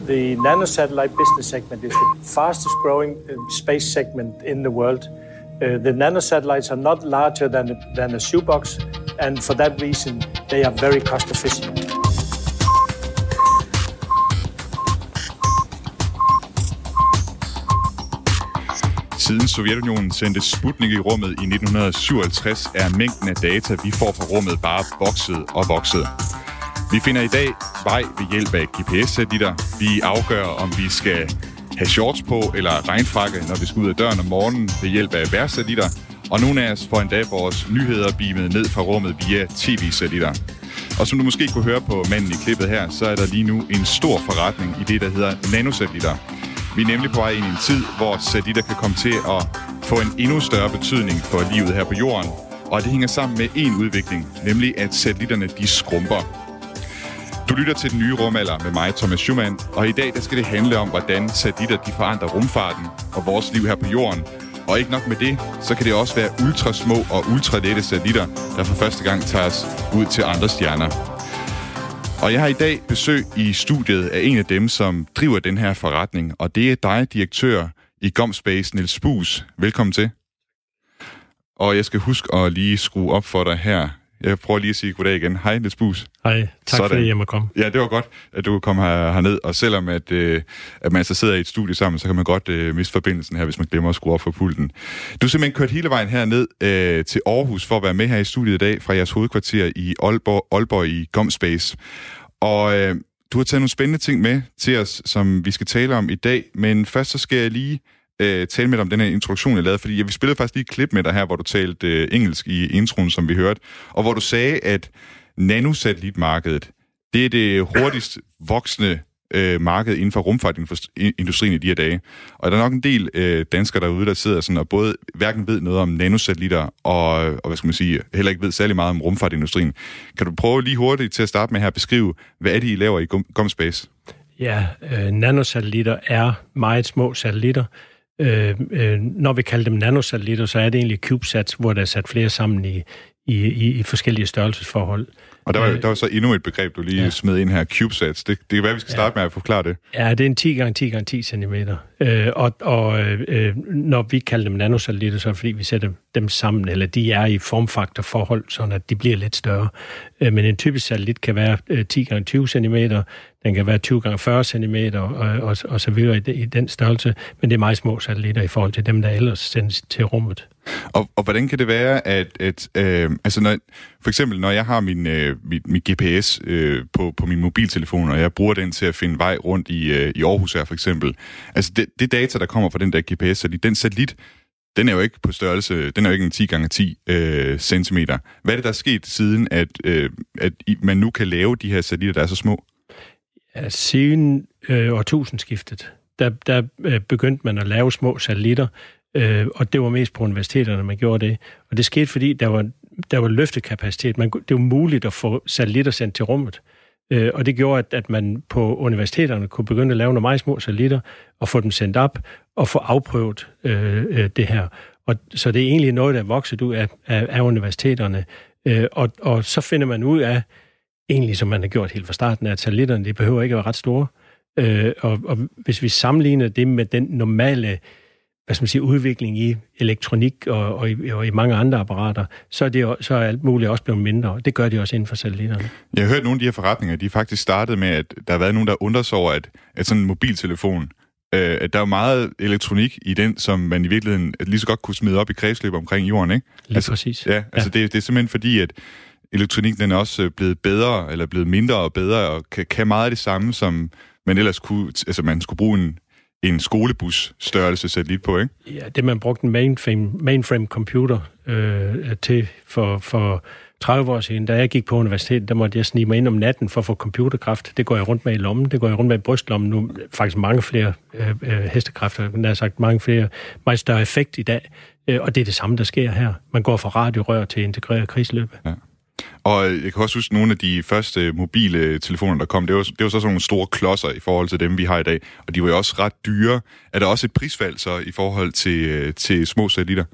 The nanosatellite business segment is the fastest growing uh, space segment in the world. Uh, the nanosatellites are not larger than a, than a shoebox, and for that reason, they are very cost efficient. Siden Sovjetunionen sendte Sputnik i rummet i 1957, er mængden af data, vi får fra rummet, bare vokset og vokset. Vi finder i dag vej ved hjælp af GPS-satellitter. Vi afgør, om vi skal have shorts på eller regnfrakke, når vi skal ud af døren om morgenen ved hjælp af vejrsatellitter. Og nogle af os får endda vores nyheder beamet ned fra rummet via tv-satellitter. Og som du måske kunne høre på manden i klippet her, så er der lige nu en stor forretning i det, der hedder nanosatellitter. Vi er nemlig på vej ind i en tid, hvor satellitter kan komme til at få en endnu større betydning for livet her på jorden. Og det hænger sammen med en udvikling, nemlig at satellitterne de skrumper. Du lytter til den nye rumalder med mig, Thomas Schumann, og i dag der skal det handle om, hvordan satellitter de forandrer rumfarten og vores liv her på jorden. Og ikke nok med det, så kan det også være ultra små og ultra lette satellitter, der for første gang tager os ud til andre stjerner. Og jeg har i dag besøg i studiet af en af dem, som driver den her forretning, og det er dig, direktør i Gomspace, Niels Bus. Velkommen til. Og jeg skal huske at lige skrue op for dig her. Jeg prøver lige at sige goddag igen. Hej, Niels Bus. Hej, tak Sådan. fordi jeg må komme. Ja, det var godt, at du kom her, herned. Og selvom at, øh, at man så sidder i et studie sammen, så kan man godt øh, miste forbindelsen her, hvis man glemmer at skrue op for pulten. Du har simpelthen kørt hele vejen herned øh, til Aarhus for at være med her i studiet i dag fra jeres hovedkvarter i Aalborg, Aalborg i Gomspace. Og øh, du har taget nogle spændende ting med til os, som vi skal tale om i dag. Men først så skal jeg lige øh, tale med dig om den her introduktion, jeg lavede, fordi ja, vi spillede faktisk lige et klip med dig her, hvor du talte øh, engelsk i introen, som vi hørte, og hvor du sagde, at nanosatellitmarkedet, det er det hurtigst voksende øh, marked inden for rumfartindustrien i de her dage. Og der er nok en del øh, danskere derude, der sidder sådan og både hverken ved noget om nanosatellitter og, og hvad skal man sige, heller ikke ved særlig meget om rumfartindustrien. Kan du prøve lige hurtigt til at starte med her at beskrive, hvad er det, I laver i GomSpace? Ja, øh, nanosatellitter er meget små satellitter, Øh, øh, når vi kalder dem nanosatellitter, så er det egentlig CubeSats, hvor der er sat flere sammen i, i, i, i forskellige størrelsesforhold. Og der var, øh, der var så endnu et begreb, du lige ja. smed ind her, CubeSats. Det, det kan være, vi skal starte ja. med at forklare det. Ja, det er en 10 gange 10 gange 10 cm. Øh, og og øh, når vi kalder dem nanosatellitter, så er det fordi, vi sætter dem sammen, eller de er i formfaktorforhold, så at de bliver lidt større. Øh, men en typisk satellit kan være øh, 10 gange 20 cm, den kan være 20 gange 40 cm og, og, og så videre i, i den størrelse, men det er meget små satellitter i forhold til dem, der ellers sendes til rummet. Og, og hvordan kan det være, at, at øh, altså når, for eksempel når jeg har min, øh, min, min GPS øh, på, på min mobiltelefon, og jeg bruger den til at finde vej rundt i, øh, i Aarhus her for eksempel, altså det, det data, der kommer fra den der GPS, så den satellit, den er jo ikke på størrelse, den er jo ikke en 10 gange 10 øh, centimeter. Hvad er det, der er sket siden, at, øh, at man nu kan lave de her satellitter, der er så små? Ja, siden øh, årtusindskiftet, der, der øh, begyndte man at lave små satellitter, øh, og det var mest på universiteterne, man gjorde det. Og det skete, fordi der var, der var løftekapacitet. Man, det var muligt at få satellitter sendt til rummet. Øh, og det gjorde, at, at man på universiteterne kunne begynde at lave nogle meget små satellitter, og få dem sendt op, og få afprøvet øh, øh, det her. Og, så det er egentlig noget, der er vokset ud af, af, af universiteterne. Øh, og, og så finder man ud af, egentlig som man har gjort helt fra starten, at satellitterne de behøver ikke at være ret store. Øh, og, og hvis vi sammenligner det med den normale hvad skal man sige, udvikling i elektronik og, og, i, og i mange andre apparater, så er, det, så er alt muligt også blevet mindre. Det gør de også inden for satellitterne. Jeg har hørt nogle af de her forretninger, de faktisk startede med, at der har været nogen, der undrer sig over, at, at sådan en mobiltelefon, øh, at der er meget elektronik i den, som man i virkeligheden lige så godt kunne smide op i kredsløb omkring jorden, ikke? Lige altså, præcis. Ja, altså ja. Det, det er simpelthen fordi, at elektronik den er også øh, blevet bedre, eller blevet mindre og bedre, og kan, kan meget af det samme, som man ellers kunne, altså man skulle bruge en, en skolebus størrelse satellit på, ikke? Ja, det man brugte en mainframe, mainframe computer øh, til for, for 30 år siden, da jeg gik på universitetet, der måtte jeg snige mig ind om natten for at få computerkraft. Det går jeg rundt med i lommen, det går jeg rundt med i brystlommen nu. Faktisk mange flere øh, øh, hestekræfter, der har sagt mange flere, meget større effekt i dag. Øh, og det er det samme, der sker her. Man går fra radiorør til integreret krigsløb. Ja. Og jeg kan også huske, nogle af de første mobile telefoner, der kom, det var, det var så sådan nogle store klodser i forhold til dem, vi har i dag. Og de var jo også ret dyre. Er der også et prisfald så i forhold til, til små satellitter?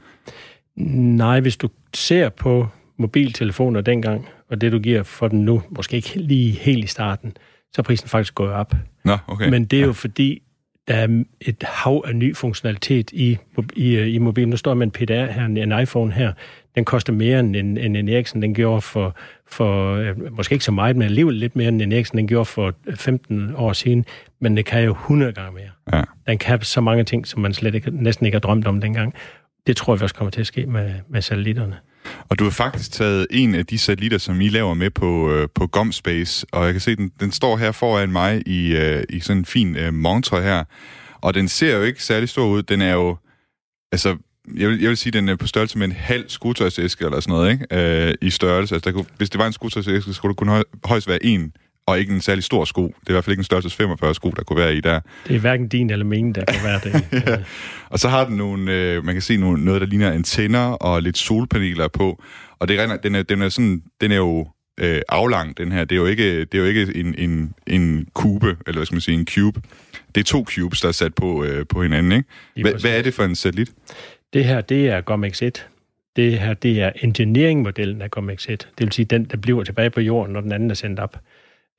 Nej, hvis du ser på mobiltelefoner dengang, og det du giver for dem nu, måske ikke lige helt i starten, så er prisen faktisk gået op. Nå, okay. Men det er jo fordi, der er et hav af ny funktionalitet i, i, i mobilen. Nu står man en PDR her, en iPhone her, den koster mere end en, end en Ericsson. Den gjorde for, for øh, måske ikke så meget, men alligevel lidt mere end en Ericsson. Den gjorde for 15 år siden, men det kan jo 100 gange mere. Ja. Den kan så mange ting, som man slet ikke, næsten ikke har drømt om dengang. Det tror jeg også kommer til at ske med, med satellitterne. Og du har faktisk taget en af de satellitter, som I laver med på, øh, på GomSpace, og jeg kan se, den, den står her foran mig i, øh, i sådan en fin øh, montre her, og den ser jo ikke særlig stor ud. Den er jo, altså, jeg vil, jeg vil sige, den er på størrelse med en halv skotøjsæske eller sådan noget, ikke? Øh, i størrelse. Altså, der kunne, hvis det var en skotøjsæske, så skulle det kun høj, højst være en og ikke en særlig stor sko. Det er i hvert fald ikke en størrelse 45 sko, der kunne være i der. Det er hverken din eller min, der kan være det. ja. Og så har den nogle, øh, man kan se nogle, noget, der ligner antenner og lidt solpaneler på. Og det er, den, er, den er sådan, den er jo øh, aflang, den her. Det er jo ikke, det er jo ikke en, en, en kube, eller hvad skal man sige, en cube. Det er to cubes, der er sat på, øh, på hinanden, ikke? Hva, hvad er det for en satellit? Det her, det er GOMX 1. Det her, det er engineering-modellen af GOMX 1. Det vil sige, den, der bliver tilbage på jorden, når den anden er sendt op.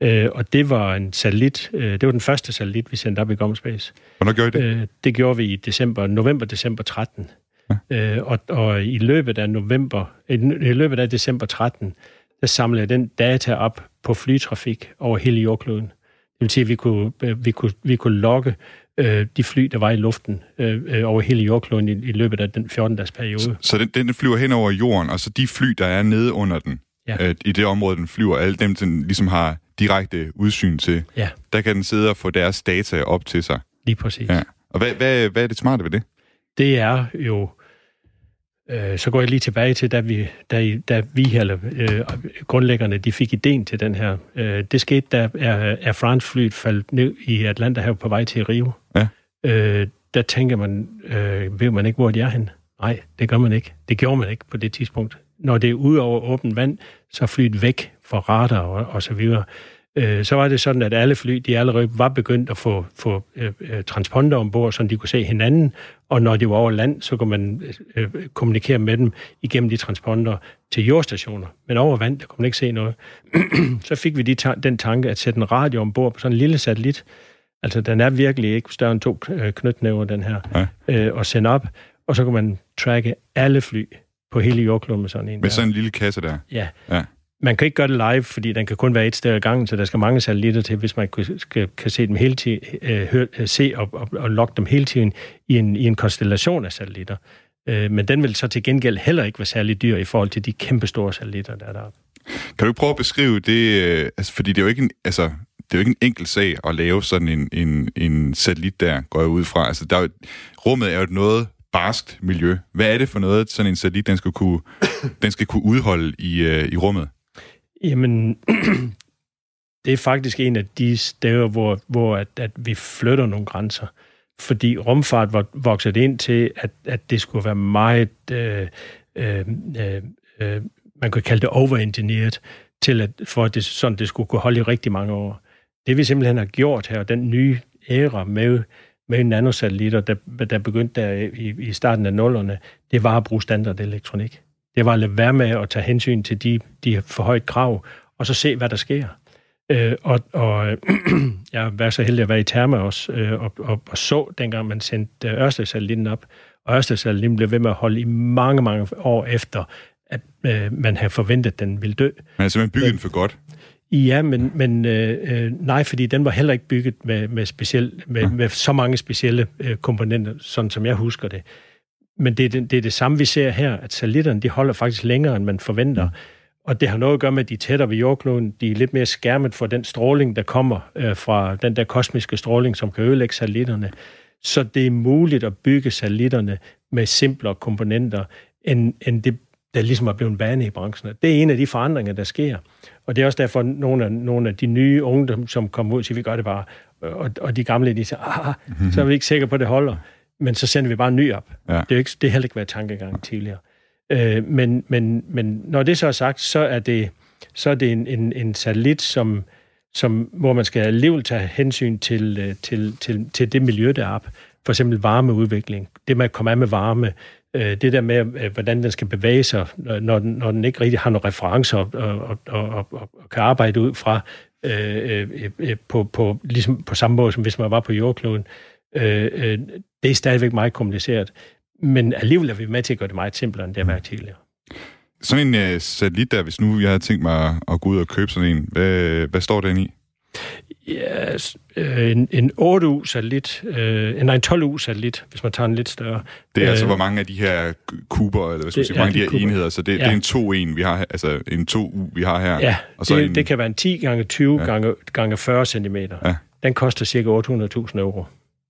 Øh, og det var en satellit, øh, det var den første satellit, vi sendte op i GomSpace. Hvornår gjorde I det? Øh, det gjorde vi i december, november-december 13. Ja. Øh, og, og i løbet af november, i, i løbet af december 13, der samlede jeg den data op på flytrafik over hele jordkloden. Det vil sige, at vi kunne, øh, vi kunne, vi kunne logge øh, de fly, der var i luften øh, øh over hele jordkloden i, i løbet af den 14-dages periode. Så, så den, den flyver hen over jorden, og så de fly, der er nede under den, ja. øh, i det område, den flyver, alle dem, den ligesom har direkte udsyn til, ja. der kan den sidde og få deres data op til sig. Lige præcis. Ja. Og hvad, hvad, hvad er det smarte ved det? Det er jo... Øh, så går jeg lige tilbage til, da vi, da, da vi eller øh, grundlæggerne, de fik ideen til den her. Øh, det skete, da Air, France-flyet faldt ned i Atlanta her på vej til Rio. Øh, der tænker man, øh, ved man ikke, hvor de er hen? Nej, det gør man ikke. Det gjorde man ikke på det tidspunkt. Når det er ude over åbent vand, så flyet væk fra radar og, og så videre. Øh, så var det sådan, at alle fly, de allerede var begyndt at få, få øh, øh transponder ombord, så de kunne se hinanden, og når de var over land, så kunne man øh, øh, kommunikere med dem igennem de transponder til jordstationer. Men over vand, der kunne man ikke se noget. så fik vi de ta- den tanke at sætte en radio ombord på sådan en lille satellit. Altså, den er virkelig ikke større end to knytnæver, den her. Ja. Øh, og sende op, og så kunne man tracke alle fly på hele jordkloden med sådan en. Med der. sådan en lille kasse der? Ja. ja. Man kan ikke gøre det live, fordi den kan kun være et sted ad gangen, så der skal mange satellitter til, hvis man kan, kan se dem hele tiden, øh, hør, øh, se og, og, og logge dem hele tiden i en, i en konstellation af satellitter. Øh, men den vil så til gengæld heller ikke være særlig dyr i forhold til de kæmpe store satellitter, der er deroppe. Kan du prøve at beskrive det, øh, altså, fordi det er jo ikke en, altså, det er jo ikke en enkel sag at lave sådan en, en, en satellit der, går jeg ud fra. Altså, der er, rummet er jo et noget barskt miljø. Hvad er det for noget, sådan en satellit, den skal kunne, den skal kunne udholde i, øh, i rummet? Jamen, det er faktisk en af de steder, hvor, hvor at, at vi flytter nogle grænser. Fordi rumfart var vokset ind til, at, at det skulle være meget, øh, øh, øh, man kunne kalde det overengineeret, til at, for at det, sådan, det skulle kunne holde i rigtig mange år. Det vi simpelthen har gjort her, den nye æra med, med nanosatellitter, der, der begyndte der i, i starten af nullerne, det var at bruge standard elektronik. Det var at lade være med at tage hensyn til de, de for højt krav, og så se, hvad der sker. Øh, og og jeg var så heldig at være i Therma også, øh, og, og, og så, dengang man sendte Ørsted-satellitten op, og Ørsted-satellitten blev ved med at holde i mange, mange år efter, at øh, man havde forventet, at den ville dø. Man har simpelthen bygget den for godt? Ja, men, men øh, øh, nej, fordi den var heller ikke bygget med, med, speciel, med, ja. med så mange specielle øh, komponenter, sådan som jeg husker det. Men det er det, det er det samme, vi ser her, at satellitterne de holder faktisk længere, end man forventer. Mm. Og det har noget at gøre med, at de er tættere ved jordkloden. De er lidt mere skærmet for den stråling, der kommer øh, fra den der kosmiske stråling, som kan ødelægge satellitterne. Så det er muligt at bygge satellitterne med simplere komponenter, end, end det, der ligesom er blevet vane i branchen. Det er en af de forandringer, der sker. Og det er også derfor, nogle af, nogle af de nye unge, som kommer ud, siger, vi gør det bare. Og, og de gamle, de siger, ah, mm-hmm. så er vi ikke sikre på, at det holder men så sender vi bare en ny op. Ja. Det, er ikke, det har heller ikke været tankegang tidligere. Øh, men, men, men når det så er sagt, så er det, så er det en, en, en satellit, som, som, hvor man skal alligevel tage hensyn til, øh, til, til, til det miljø, der er op. For eksempel varmeudvikling. Det med at komme af med varme. Øh, det der med, øh, hvordan den skal bevæge sig, når den, når den ikke rigtig har nogle referencer og, og, og, og, og kan arbejde ud fra, øh øh, øh, øh, på, på, ligesom på samme måde, som hvis man var på jordkloden. Øh, øh, det er stadigvæk meget kompliceret. Men alligevel er vi med til at gøre det meget simplere, end det har været tidligere. Sådan en uh, satellit der, hvis nu jeg har tænkt mig at gå ud og købe sådan en, hvad, hvad står den i? Ja, øh, en, en 8U-satellit, øh, nej, en 12U-satellit, hvis man tager en lidt større. Det er altså, øh, hvor mange af de her kuber, eller hvad skal det, sige, hvor mange af de her kuber. enheder, så det, ja. det er en 2-1, vi har altså en 2U, vi har her. Ja, og så det, en, det kan være en 10 gange 20 ja. gange, gange 40 cm. Ja. Den koster cirka 800.000 euro.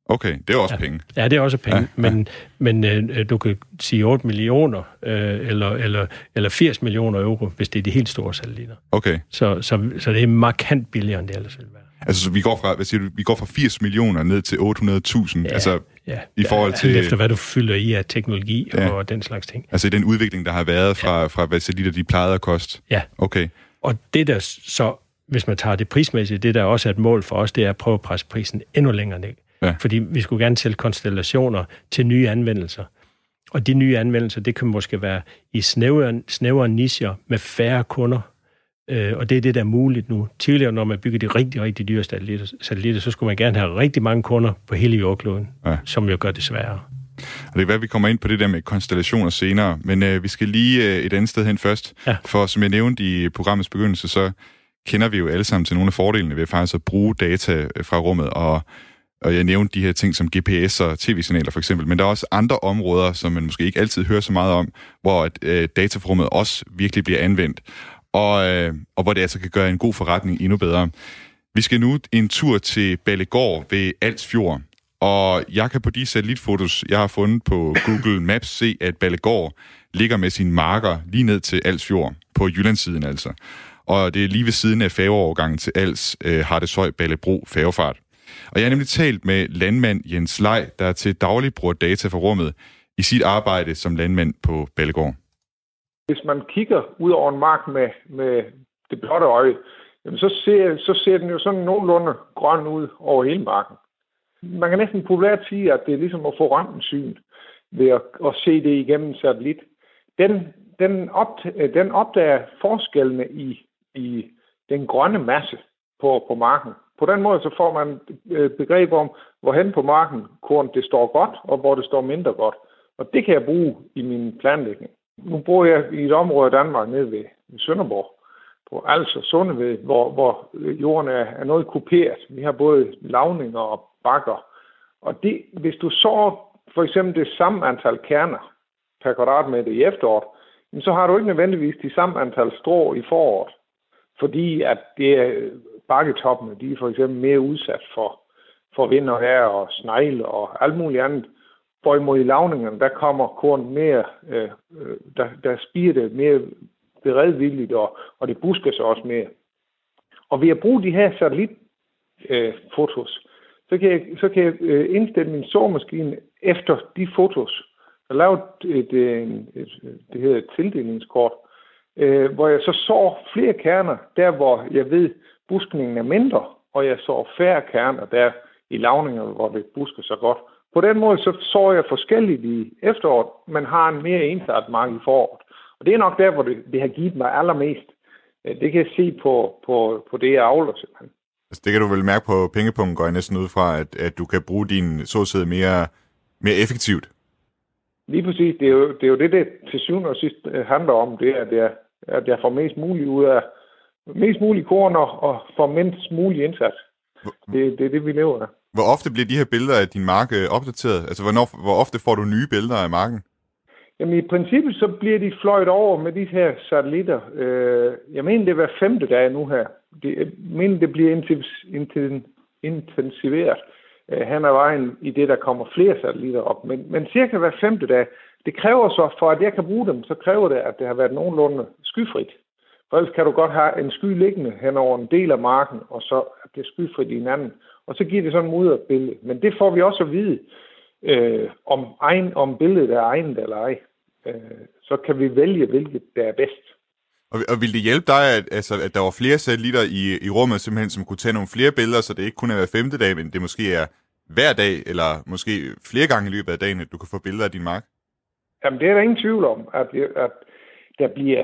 Okay, det er også ja. penge. Ja, det er også penge, ja, men, ja. men øh, du kan sige 8 millioner øh, eller, eller, eller 80 millioner euro, hvis det er de helt store satellitter. Okay. Så, så, så det er markant billigere, end det ellers ville være. Altså, vi går fra, hvad siger du, vi går fra 80 millioner ned til 800.000, ja, altså ja, i forhold til... efter hvad du fylder i af teknologi ja. og den slags ting. Altså i den udvikling, der har været fra, ja. fra hvad satellitter de plejede at koste? Ja. Okay. Og det der så, hvis man tager det prismæssigt, det der også er et mål for os, det er at prøve at presse prisen endnu længere ned. Ja. Fordi vi skulle gerne sælge konstellationer til nye anvendelser. Og de nye anvendelser, det kan måske være i snævere, snævere nischer med færre kunder. Øh, og det er det, der er muligt nu. Tidligere, når man bygger de rigtig, rigtig dyre satellitter, satellitter så skulle man gerne have rigtig mange kunder på hele jordkloden, ja. som jo gør det sværere. Og det er hvad vi kommer ind på det der med konstellationer senere, men øh, vi skal lige øh, et andet sted hen først. Ja. For som jeg nævnte i programmets begyndelse, så kender vi jo alle sammen til nogle af fordelene ved faktisk at bruge data fra rummet, og og jeg nævnte de her ting som GPS og tv-signaler for eksempel, men der er også andre områder, som man måske ikke altid hører så meget om, hvor øh, dataforummet også virkelig bliver anvendt, og, øh, og hvor det altså kan gøre en god forretning endnu bedre. Vi skal nu en tur til Ballegård ved Alsfjord, og jeg kan på de satellitfotos, jeg har fundet på Google Maps, se, at Ballegård ligger med sine marker lige ned til Alsfjord, på Jyllandssiden altså. Og det er lige ved siden af færgeovergangen til Als, øh, har det Søj Ballebro færgefart. Og jeg har nemlig talt med landmand Jens Lej, der til daglig bruger data fra rummet i sit arbejde som landmand på Ballegård. Hvis man kigger ud over en mark med, med det blotte øje, jamen så, ser, så ser den jo sådan nogenlunde grøn ud over hele marken. Man kan næsten populært sige, at det er ligesom at få røntgensyn ved at, at se det igennem satellit. Den, den, opdager, den opdager forskellene i, i den grønne masse på, på marken. På den måde så får man øh, begreb om, hvorhen på marken korn det står godt, og hvor det står mindre godt. Og det kan jeg bruge i min planlægning. Nu bor jeg i et område af Danmark nede ved Sønderborg, på altså Sundeved, hvor, hvor jorden er, er noget kuperet. Vi har både lavninger og bakker. Og det, hvis du så for eksempel det samme antal kerner per kvadratmeter i efteråret, så har du ikke nødvendigvis de samme antal strå i foråret. Fordi at det er bakketoppene, de er for eksempel mere udsat for, for vind og vejr og snegle og alt muligt andet. Hvorimod i lavningerne, der kommer korn mere, øh, øh der, der spiger det mere beredvilligt, og, og det busker sig også mere. Og ved at bruge de her satellitfotos, øh, så kan jeg, så kan jeg øh, indstille min såmaskine efter de fotos. Jeg lavet et, øh, et, et, et, det hedder et tildelingskort, øh, hvor jeg så så flere kerner, der hvor jeg ved, buskningen er mindre, og jeg så færre kerner der i lavninger, hvor det busker så godt. På den måde så så jeg forskelligt i efteråret, men har en mere ensart mark i foråret. Og det er nok der, hvor det, det har givet mig allermest. Øh, det kan jeg se på, på, på det, jeg avler simpelthen. Altså, det kan du vel mærke på pengepunkten, går jeg næsten ud fra, at, at du kan bruge din såsæde mere, mere effektivt. Lige præcis. Det er, jo, det er jo det, det til syvende og sidst øh, handler om. Det er, at jeg, at jeg får mest muligt ud af, mest muligt korn og, og får mindst mulig indsats. Det, det er det, vi lever af. Hvor ofte bliver de her billeder af din mark øh, opdateret? Altså, hvornår, hvor ofte får du nye billeder af marken? Jamen, i princippet så bliver de fløjt over med de her satellitter. Øh, jeg mener, det er hver femte dag nu her. Det, jeg mener, det bliver intensiveret øh, hen ad vejen i det, der kommer flere satellitter op. Men, men cirka hver femte dag. Det kræver så, for at jeg kan bruge dem, så kræver det, at det har været nogenlunde skyfrit. For ellers kan du godt have en sky liggende hen over en del af marken, og så er det skyfrit i en anden. Og så giver det sådan en mudderbillede. Men det får vi også at vide, øh, om, egen, om billedet er egnet eller ej. Øh, så kan vi vælge, hvilket der er bedst. Og, og vil det hjælpe dig, at, altså, at der var flere satellitter i, i rummet, simpelthen, som kunne tage nogle flere billeder, så det ikke kun er hver femte dag, men det måske er hver dag, eller måske flere gange i løbet af dagen, at du kan få billeder af din mark? Jamen, det er der ingen tvivl om, at, at der bliver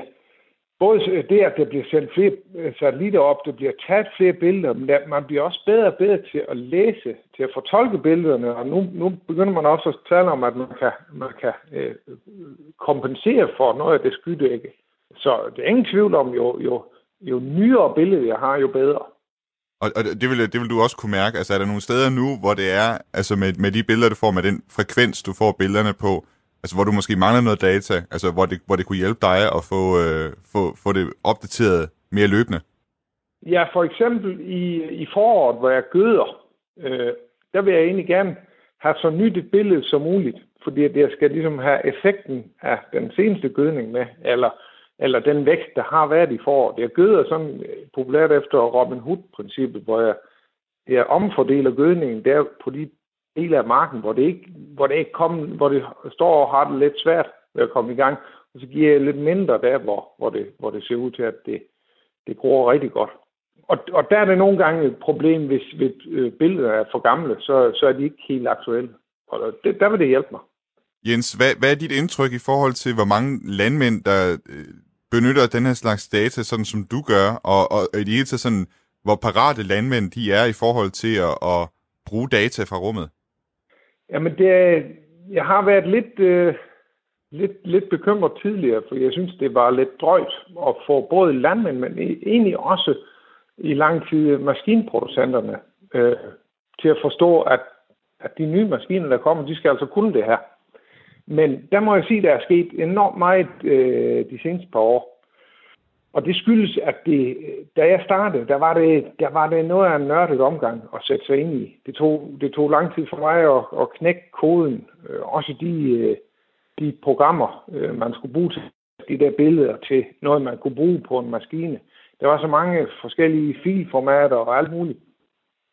både det, at der bliver sendt flere øh, satellitter op, der bliver taget flere billeder, men man bliver også bedre og bedre til at læse, til at fortolke billederne, og nu, nu begynder man også at tale om, at man kan, man kan øh, kompensere for noget af det skydække. Så det er ingen tvivl om, jo, jo, jo nyere billede jeg har, jo bedre. Og, og det, vil, det vil du også kunne mærke. Altså er der nogle steder nu, hvor det er, altså med, med de billeder, du får, med den frekvens, du får billederne på, altså hvor du måske mangler noget data, altså hvor det, hvor det kunne hjælpe dig at få, øh, få, få det opdateret mere løbende? Ja, for eksempel i, i foråret, hvor jeg gøder, øh, der vil jeg egentlig gerne have så nyt et billede som muligt, fordi at jeg skal ligesom have effekten af den seneste gødning med, eller eller den vækst, der har været i foråret. Jeg gøder sådan øh, populært efter Robin Hood-princippet, hvor jeg, jeg omfordeler gødningen der på de dele af marken, hvor det ikke, hvor det ikke kom, hvor det står og har det lidt svært ved at komme i gang. Og så giver jeg lidt mindre der, hvor, hvor, det, hvor det ser ud til, at det, det gror rigtig godt. Og, og der er det nogle gange et problem, hvis, hvis øh, billederne er for gamle, så, så er de ikke helt aktuelle. Og det, der vil det hjælpe mig. Jens, hvad, hvad er dit indtryk i forhold til, hvor mange landmænd, der øh, benytter den her slags data, sådan som du gør, og, og i det hele taget sådan, hvor parate landmænd de er i forhold til at, at bruge data fra rummet? Jamen, det er, jeg har været lidt, øh, lidt, lidt bekymret tidligere, for jeg synes, det var lidt drøjt at få både landmænd, men e- egentlig også i lang tid maskinproducenterne øh, til at forstå, at, at de nye maskiner, der kommer, de skal altså kunne det her. Men der må jeg sige, at der er sket enormt meget øh, de seneste par år. Og det skyldes, at det, da jeg startede, der var, det, der var det noget af en nørdet omgang at sætte sig ind i. Det tog, det tog lang tid for mig at, at knække koden. Øh, også de, øh, de programmer, øh, man skulle bruge til de der billeder til noget, man kunne bruge på en maskine. Der var så mange forskellige filformater og alt muligt,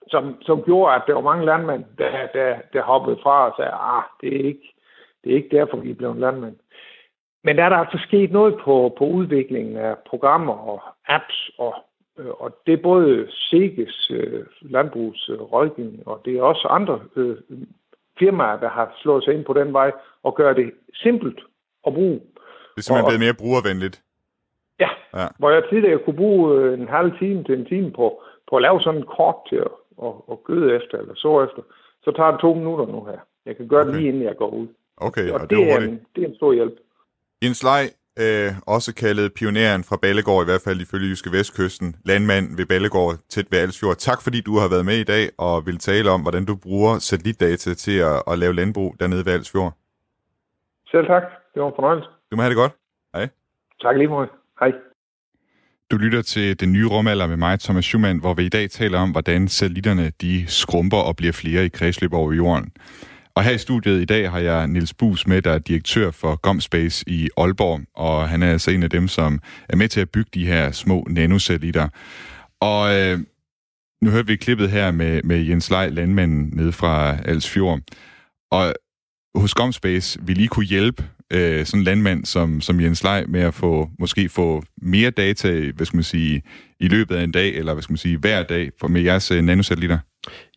som, som gjorde, at der var mange landmænd, der, der, der hoppede fra og sagde, ah, det er ikke, det er ikke derfor, vi er blevet landmænd. Men der er der altså sket noget på, på udviklingen af programmer og apps, og, øh, og det er både SEGES øh, landbrugsrådgivning, øh, og det er også andre øh, firmaer, der har slået sig ind på den vej og gør det simpelt at bruge. Det er simpelthen blevet mere brugervenligt. Ja, ja, hvor jeg tidligere kunne bruge øh, en halv time til en time på, på at lave sådan en kort til at, at, at gøde efter, eller så efter, så tager det to minutter nu her. Jeg kan gøre okay. det lige inden jeg går ud. Okay, og, og det, det, er en, det er en stor hjælp. Jens Lej, øh, også kaldet pioneren fra Ballegård, i hvert fald ifølge Jyske Vestkysten, landmand ved Ballegård, tæt ved Alsfjord. Tak fordi du har været med i dag og vil tale om, hvordan du bruger satellitdata til at, at lave landbrug dernede ved Alsfjord. Selv tak. Det var en fornøjelse. Du må have det godt. Hej. Tak lige meget. Hej. Du lytter til Den Nye Rumalder med mig, Thomas Schumann, hvor vi i dag taler om, hvordan satellitterne de skrumper og bliver flere i kredsløb over jorden. Og her i studiet i dag har jeg Nils Bus med, der er direktør for Gomspace i Aalborg, og han er altså en af dem, som er med til at bygge de her små nanosatellitter. Og øh, nu hørte vi klippet her med, med Jens Lej, landmanden nede fra Alsfjord. Og hos Gomspace vil I kunne hjælpe øh, sådan en landmand som, som Jens Lej med at få, måske få mere data, hvad skal man sige, i løbet af en dag, eller hvad skal man sige, hver dag for med jeres øh, nanosatellitter?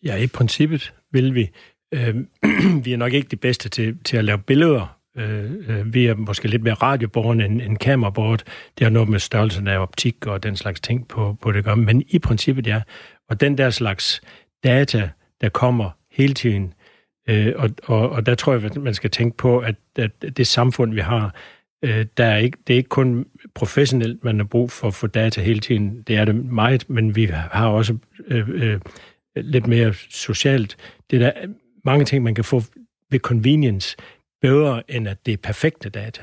Ja, i princippet vil vi. Øh, vi er nok ikke de bedste til, til at lave billeder. Øh, øh vi er måske lidt mere radioborgerne end, end kamerabordet. Det har noget med størrelsen af optik og den slags ting på, på det gør. Men i princippet ja. Og den der slags data, der kommer hele tiden, øh, og, og, og der tror jeg, at man skal tænke på, at, at det samfund, vi har, øh, der er ikke, det er ikke kun professionelt, man har brug for at få data hele tiden. Det er det meget, men vi har også øh, øh, lidt mere socialt. Det der mange ting, man kan få ved convenience, bedre end at det er perfekte data.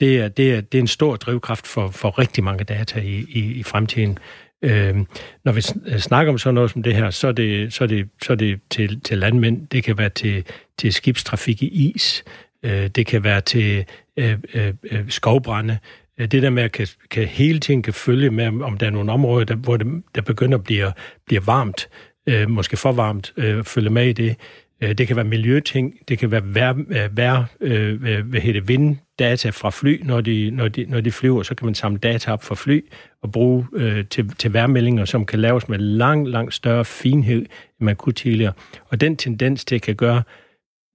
Det er, det er, det er en stor drivkraft for, for rigtig mange data i, i, i fremtiden. Øh, når vi øh, snakker om sådan noget som det her, så er det, så er det, så er det til, til landmænd, det kan være til, til skibstrafik i is, øh, det kan være til øh, øh, øh skovbrænde, øh, det der med at kan, kan hele tiden kan følge med, om der er nogle områder, der, hvor det, der begynder at blive, blive varmt, øh, måske for varmt, øh, følge med i det. Øh, det kan være miljøting, det kan være vær, øh, vær øh, hvad hedder det, vinddata fra fly, når de, når, de, når de flyver, så kan man samle data op fra fly og bruge øh, til, til værmeldinger, som kan laves med lang, lang større finhed, end man kunne tidligere. Og den tendens til at kan gøre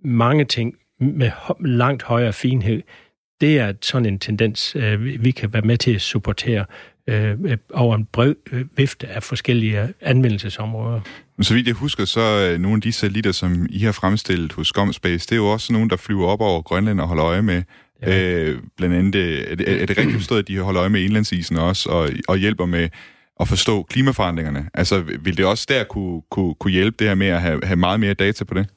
mange ting med langt højere finhed, det er sådan en tendens, øh, vi kan være med til at supportere over en bred vifte af forskellige anvendelsesområder. Så vidt jeg husker, så nogle af de satellitter, som I har fremstillet hos Scomspace, det er jo også nogle, der flyver op over Grønland og holder øje med Ja. Øh, blandt andet, er det, er det rigtigt forstået, at de holder øje med indlandsisen også, og, og hjælper med at forstå klimaforandringerne? Altså, vil det også der kunne, kunne, kunne hjælpe det her med at have, have meget mere data på det?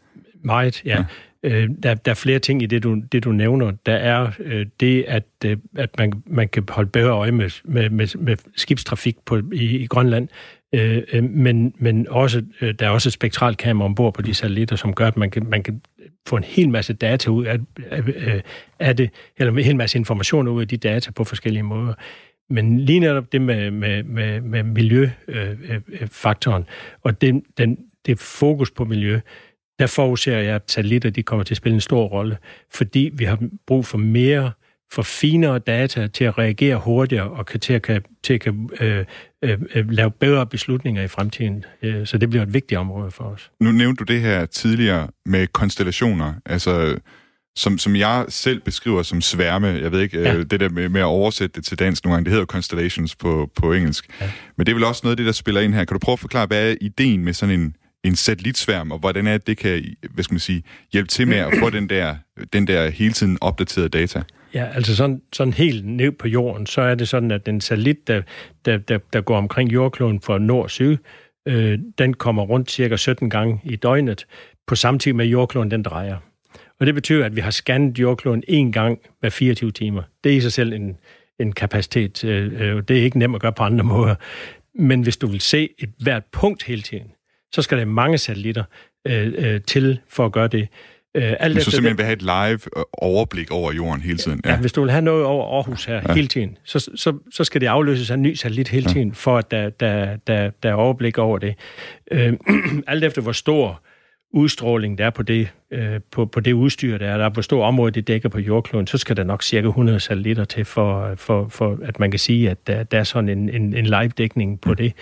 Meget, ja. ja. Øh, der, der er flere ting i det, du, det, du nævner. Der er øh, det, at, øh, at man, man kan holde bedre øje med, med, med, med skibstrafik på, i, i Grønland, Øh, øh, men, men også, øh, der er også et spektralkamera ombord på de satellitter, som gør, at man kan, man kan få en hel masse data ud af, af, øh, af det, eller en hel masse information ud af de data på forskellige måder. Men lige netop det med, med, med, med miljøfaktoren, øh, og den, den, det fokus på miljø, der forudser jeg, at satellitter de kommer til at spille en stor rolle, fordi vi har brug for mere for finere data til at reagere hurtigere og til at, kan, til at kan, øh, øh, øh, lave bedre beslutninger i fremtiden. Øh, så det bliver et vigtigt område for os. Nu nævnte du det her tidligere med konstellationer, altså som, som jeg selv beskriver som sværme. Jeg ved ikke, ja. øh, det der med, med at oversætte det til dansk nogle gange, det hedder constellations på, på engelsk. Ja. Men det er vel også noget af det, der spiller ind her. Kan du prøve at forklare, hvad er ideen med sådan en, en satellitsværm, og hvordan er det, det kan hvad skal man sige, hjælpe til med at få den der, den der hele tiden opdaterede data? Ja, altså sådan, sådan helt ned på jorden, så er det sådan, at den satellit, der, der, der, der går omkring jordkloden fra nord og syd, øh, den kommer rundt cirka 17 gange i døgnet, på samme tid med jordkloden, den drejer. Og det betyder, at vi har scannet jordkloden en gang hver 24 timer. Det er i sig selv en, en kapacitet. Øh, øh, det er ikke nemt at gøre på andre måder. Men hvis du vil se et hvert punkt hele tiden, så skal der mange satellitter øh, øh, til for at gøre det. Øh, alt Men så simpelthen vil have et live øh, overblik over jorden hele tiden? Ja, ja hvis du vil have noget over Aarhus her ja. hele tiden, så, så, så skal det afløses af en ny satellit hele tiden, ja. for at der, der, der, der er overblik over det. Øh, alt efter hvor stor udstråling der er på det, øh, på, på det udstyr, der er, der er, hvor stor område det dækker på jordkloden, så skal der nok cirka 100 satellitter til, for, for, for at man kan sige, at der, der er sådan en, en, en live-dækning på mm. det.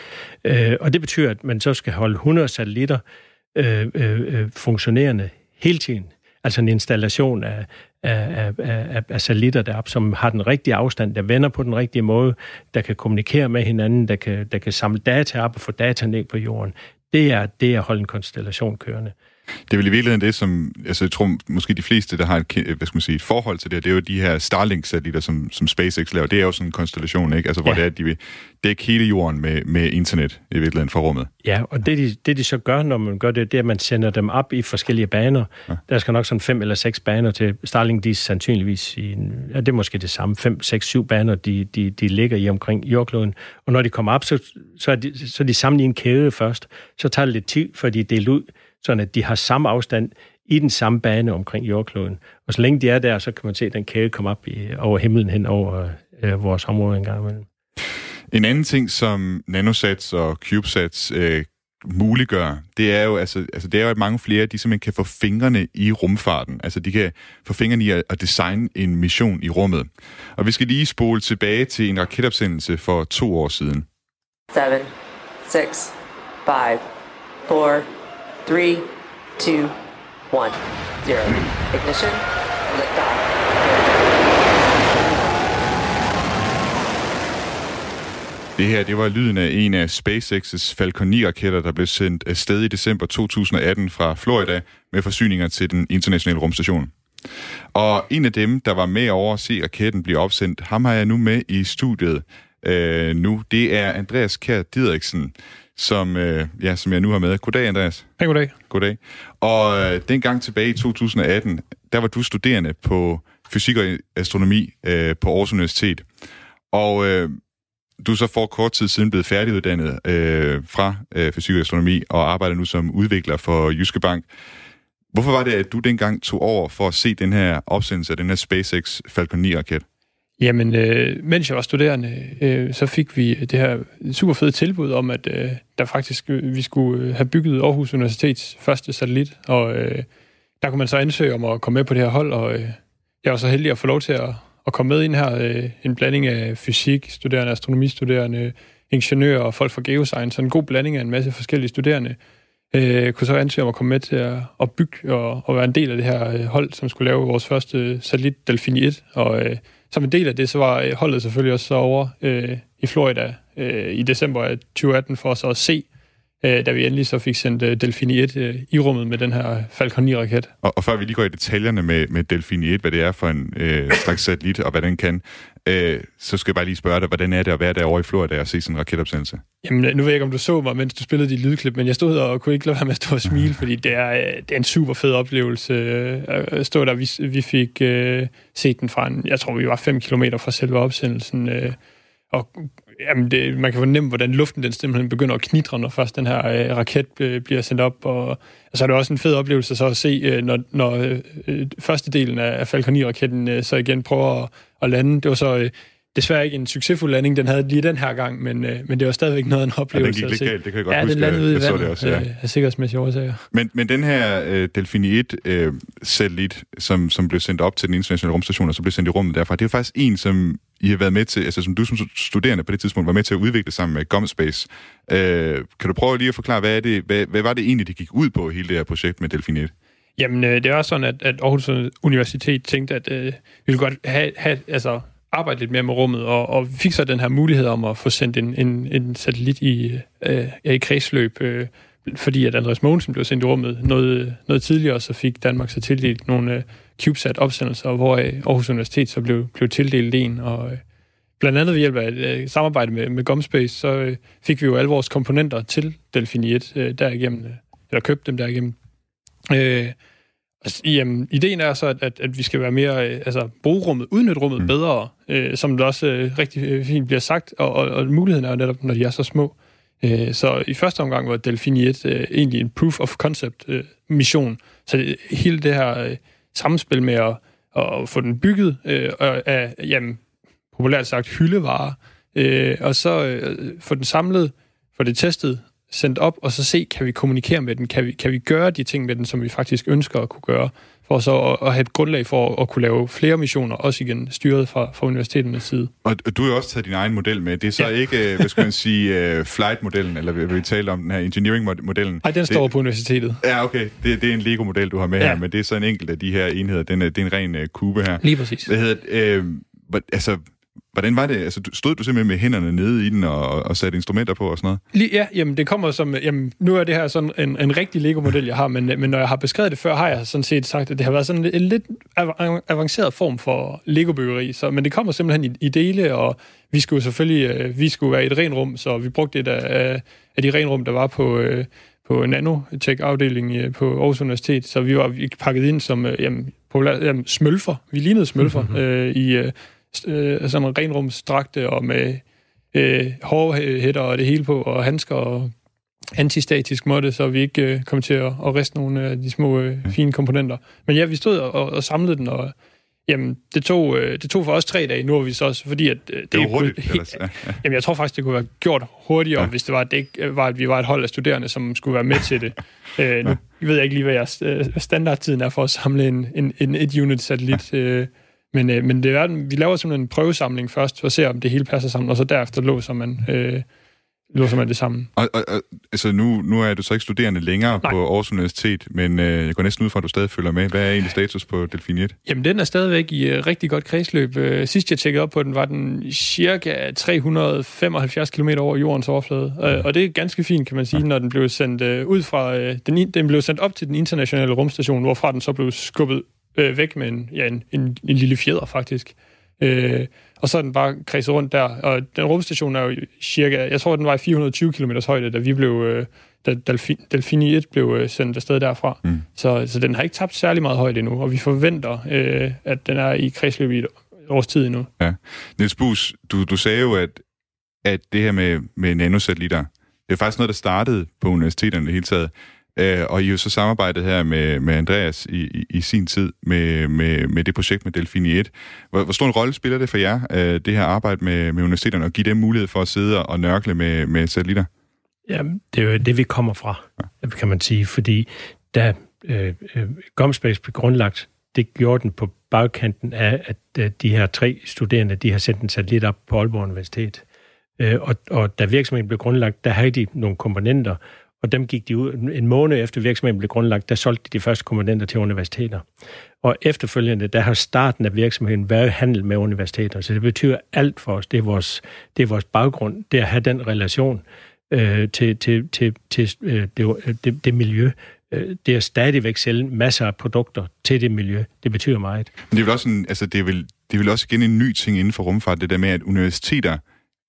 Øh, og det betyder, at man så skal holde 100 satellitter øh, øh, øh, funktionerende hele tiden. Altså en installation af, af, af, af satellitter deroppe, som har den rigtige afstand, der vender på den rigtige måde, der kan kommunikere med hinanden, der kan, der kan samle data op og få data ned på jorden. Det er det at holde en konstellation kørende. Det er vel i virkeligheden det, som altså, jeg tror måske de fleste, der har et, hvad skal man sige, et forhold til det, det er jo de her Starlink-satellitter, som, som SpaceX laver. Det er jo sådan en konstellation, ikke? Altså, hvor ja. det er, at de vil dække hele jorden med, med internet i virkeligheden fra rummet. Ja, og det de, det de så gør, når man gør det, det er, at man sender dem op i forskellige baner. Ja. Der skal nok sådan fem eller seks baner til. Starlink, de er sandsynligvis i ja, det er måske det samme, fem, seks, syv baner, de, de, de ligger i omkring jordkloden. Og når de kommer op, så, så, er de, så er de samlet i en kæde først. Så tager det lidt tid, for de er delt ud sådan at de har samme afstand i den samme bane omkring jordkloden. Og så længe de er der, så kan man se den kæde komme op i, over himlen hen over øh, vores område en gang imellem. En anden ting, som nanosats og cubesats øh, muliggør, det er jo, altså, altså, det er jo, at mange flere, de simpelthen kan få fingrene i rumfarten. Altså, de kan få fingrene i at, at designe en mission i rummet. Og vi skal lige spole tilbage til en raketopsendelse for to år siden. 7, 6, 5, 4, 3, 2, 1, 0. Ignition, liftoff. Det her, det var lyden af en af SpaceX's Falcon 9-raketter, der blev sendt afsted i december 2018 fra Florida med forsyninger til den internationale rumstation. Og en af dem, der var med over at se raketten blive opsendt, ham har jeg nu med i studiet øh, nu. Det er Andreas Kjær Didriksen, som, øh, ja, som jeg nu har med. Goddag, Andreas. Hej, goddag. Goddag. Og øh, dengang tilbage i 2018, der var du studerende på fysik og astronomi øh, på Aarhus Universitet. Og øh, du er så for kort tid siden blevet færdiguddannet øh, fra øh, fysik og astronomi og arbejder nu som udvikler for Jyske Bank. Hvorfor var det, at du dengang tog over for at se den her opsendelse af den her SpaceX Falcon 9-raket? Jamen, øh, mens jeg var studerende, øh, så fik vi det her super fede tilbud om, at øh, der faktisk øh, vi skulle øh, have bygget Aarhus Universitets første satellit, og øh, der kunne man så ansøge om at komme med på det her hold, og øh, jeg var så heldig at få lov til at, at komme med ind her. Øh, en blanding af fysik, studerende, astronomistuderende, ingeniører og folk fra geoscience, så en god blanding af en masse forskellige studerende. Øh, kunne så ansøge om at komme med til at, at bygge og, og være en del af det her øh, hold, som skulle lave vores første satellit Delfini 1. Og øh, som en del af det, så var øh, holdet selvfølgelig også så over øh, i Florida øh, i december 2018 for så at se, øh, da vi endelig så fik sendt øh, Delfini 1 øh, i rummet med den her Falcon 9-raket. Og, og før vi lige går i detaljerne med, med Delfini 1, hvad det er for en øh, slags satellit, og hvad den kan, øh, så skal jeg bare lige spørge dig, hvordan er det at være derovre i Florida og se sådan en raketopsendelse? Jamen, nu ved jeg ikke, om du så mig, mens du spillede dit lydklip, men jeg stod og kunne ikke lade være med at stå og smile, fordi det er, øh, det er en super fed oplevelse øh, at stå der. Vi, vi fik øh, set den fra en, jeg tror, vi var 5 km fra selve opsendelsen, øh, og jamen det, man kan fornemme, hvordan luften den simpelthen begynder at knitre, når først den her øh, raket øh, bliver sendt op. Og, og så er det også en fed oplevelse så at se, øh, når, når øh, øh første delen af, af Falcon 9-raketten øh, så igen prøver at, at lande. Det var så øh, desværre ikke en succesfuld landing, den havde lige den her gang, men, øh, men det var stadigvæk noget af en oplevelse. Ja, den gik lidt galt, det kan jeg godt ja, huske. den landede ud i vandet det også, ja. øh, af sikkerhedsmæssige årsager. Men, men den her øh, Delfini 1-satellit, øh, som, som blev sendt op til den internationale rumstation, og så blev sendt i rummet derfra, det er jo faktisk en, som I har været med til, altså som du som studerende på det tidspunkt var med til at udvikle sammen med GomSpace. Øh, kan du prøve lige at forklare, hvad, er det, hvad, hvad var det egentlig, det gik ud på, hele det her projekt med Delfini 1? Jamen, øh, det er også sådan, at, at Aarhus Universitet tænkte, at øh, vi ville godt have, have altså, arbejde lidt mere med rummet, og, og fik så den her mulighed om at få sendt en, en, en satellit i, øh, i kredsløb, øh, fordi at Andreas Mogensen blev sendt i rummet noget, noget tidligere, så fik Danmark så tildelt nogle øh, CubeSat-opsendelser, hvor øh, Aarhus Universitet så blev, blev tildelt en, og øh, blandt andet ved hjælp af et øh, samarbejde med, med Gomspace, så øh, fik vi jo alle vores komponenter til Delfini 1 øh, derigennem, øh, eller købte dem derigennem. Øh, Altså, jamen, ideen er så, at, at, vi skal være mere, øh, altså bruge rummet, udnytte rummet mm. bedre, øh, som det også øh, rigtig øh, fint bliver sagt, og, og, og muligheden er jo netop, når de er så små. Øh, så i første omgang var Delfini 1 øh, egentlig en proof of concept øh, mission. Så det, hele det her øh, samspil med at, at få den bygget øh, af, jamen, populært sagt, hyldevarer, øh, og så øh, få den samlet, få det testet, sendt op, og så se, kan vi kommunikere med den? Kan vi, kan vi gøre de ting med den, som vi faktisk ønsker at kunne gøre? For så at, at have et grundlag for at kunne lave flere missioner, også igen styret fra, fra universiteternes side. Og du har jo også taget din egen model med. Det er så ja. ikke, øh, hvad skal man sige, uh, flight-modellen, eller vil vi tale om den her engineering-modellen? Nej, den står det, på universitetet. Ja, okay. Det, det er en Lego-model, du har med ja. her, men det er så en enkelt af de her enheder. Den er, det er en ren uh, kube her. Lige præcis. Hvad hedder uh, altså, Hvordan var det? Altså, stod du simpelthen med hænderne nede i den og, og satte instrumenter på og sådan noget? Lige, ja, jamen det kommer som... Jamen, nu er det her sådan en, en rigtig Lego-model, jeg har, men, men når jeg har beskrevet det før, har jeg sådan set sagt, at det har været sådan en lidt avanceret form for Lego-byggeri. Så, men det kommer simpelthen i, i dele, og vi skulle selvfølgelig øh, vi skulle være i et ren rum, så vi brugte et af, af de ren rum, der var på... Øh, på nanotech-afdelingen øh, på Aarhus Universitet, så vi var vi pakket ind som jamen, populært, jamen, smølfer. Vi lignede smølfer mm-hmm. øh, i, øh, øh, sådan en renrumsdragte og med øh, hårhætter og det hele på, og handsker og antistatisk måtte, så vi ikke øh, kom til at, at riste nogle af de små øh, fine komponenter. Men ja, vi stod og, og samlede den, og jamen, det tog, øh, det tog for os tre dage. Nu er vi så også, fordi at... Øh, det, det var hurtigt, kunne, ja, ja. Jamen, jeg tror faktisk, det kunne være gjort hurtigere, ja. hvis det var, at, det ikke var, at vi var et hold af studerende, som skulle være med til det. øh, nu ja. ved jeg ikke lige, hvad jeres øh, standardtiden er for at samle en, en, en et unit satellit. Øh, men, øh, men det er, vi laver simpelthen en prøvesamling først, for at se, om det hele passer sammen, og så derefter låser man, øh, låser man det sammen. Og, og, og altså nu, nu er du så ikke studerende længere Nej. på Aarhus Universitet, men øh, jeg går næsten ud fra, at du stadig følger med. Hvad er egentlig status på Delfin 1? Jamen, den er stadigvæk i uh, rigtig godt kredsløb. Uh, sidst jeg tjekkede op på den, var den cirka 375 km over jordens overflade. Uh, og det er ganske fint, kan man sige, når den blev sendt uh, ud fra... Uh, den, den blev sendt op til den internationale rumstation, hvorfra den så blev skubbet øh, væk med en, ja, en, en, en lille fjeder, faktisk. Øh, og så er den bare kredset rundt der. Og den rumstation er jo cirka, jeg tror, den var i 420 km højde, da vi blev, øh, da Delfin, Delfini 1 blev øh, sendt afsted derfra. Mm. Så, så den har ikke tabt særlig meget højde endnu, og vi forventer, øh, at den er i kredsløb i et års tid endnu. Ja. Niels Bus, du, du sagde jo, at, at det her med, med nanosatellitter, det er faktisk noget, der startede på universiteterne i det hele taget. Øh, og I har så samarbejdet her med, med Andreas i, i, i sin tid med, med, med det projekt med Delfini 1. Hvor, hvor stor en rolle spiller det for jer, øh, det her arbejde med, med universiteterne, og give dem mulighed for at sidde og nørkle med, med satellitter? Ja, det er jo det, vi kommer fra, ja. kan man sige, fordi da øh, øh, Gomspace blev grundlagt, det gjorde den på bagkanten af, at øh, de her tre studerende, de har sendt en satellit op på Aalborg Universitet. Øh, og, og da virksomheden blev grundlagt, der havde de nogle komponenter, og dem gik de ud en måned efter virksomheden blev grundlagt, der solgte de de første komponenter til universiteter. Og efterfølgende, der har starten af virksomheden været handel med universiteter, så det betyder alt for os. Det er vores, det er vores baggrund, det at have den relation øh, til, til, til, til øh, det, det, det miljø. Øh, det er stadigvæk sælge masser af produkter til det miljø. Det betyder meget. Men det er vel også, en, altså det er vel, det er vel også igen en ny ting inden for rumfart, det der med, at universiteter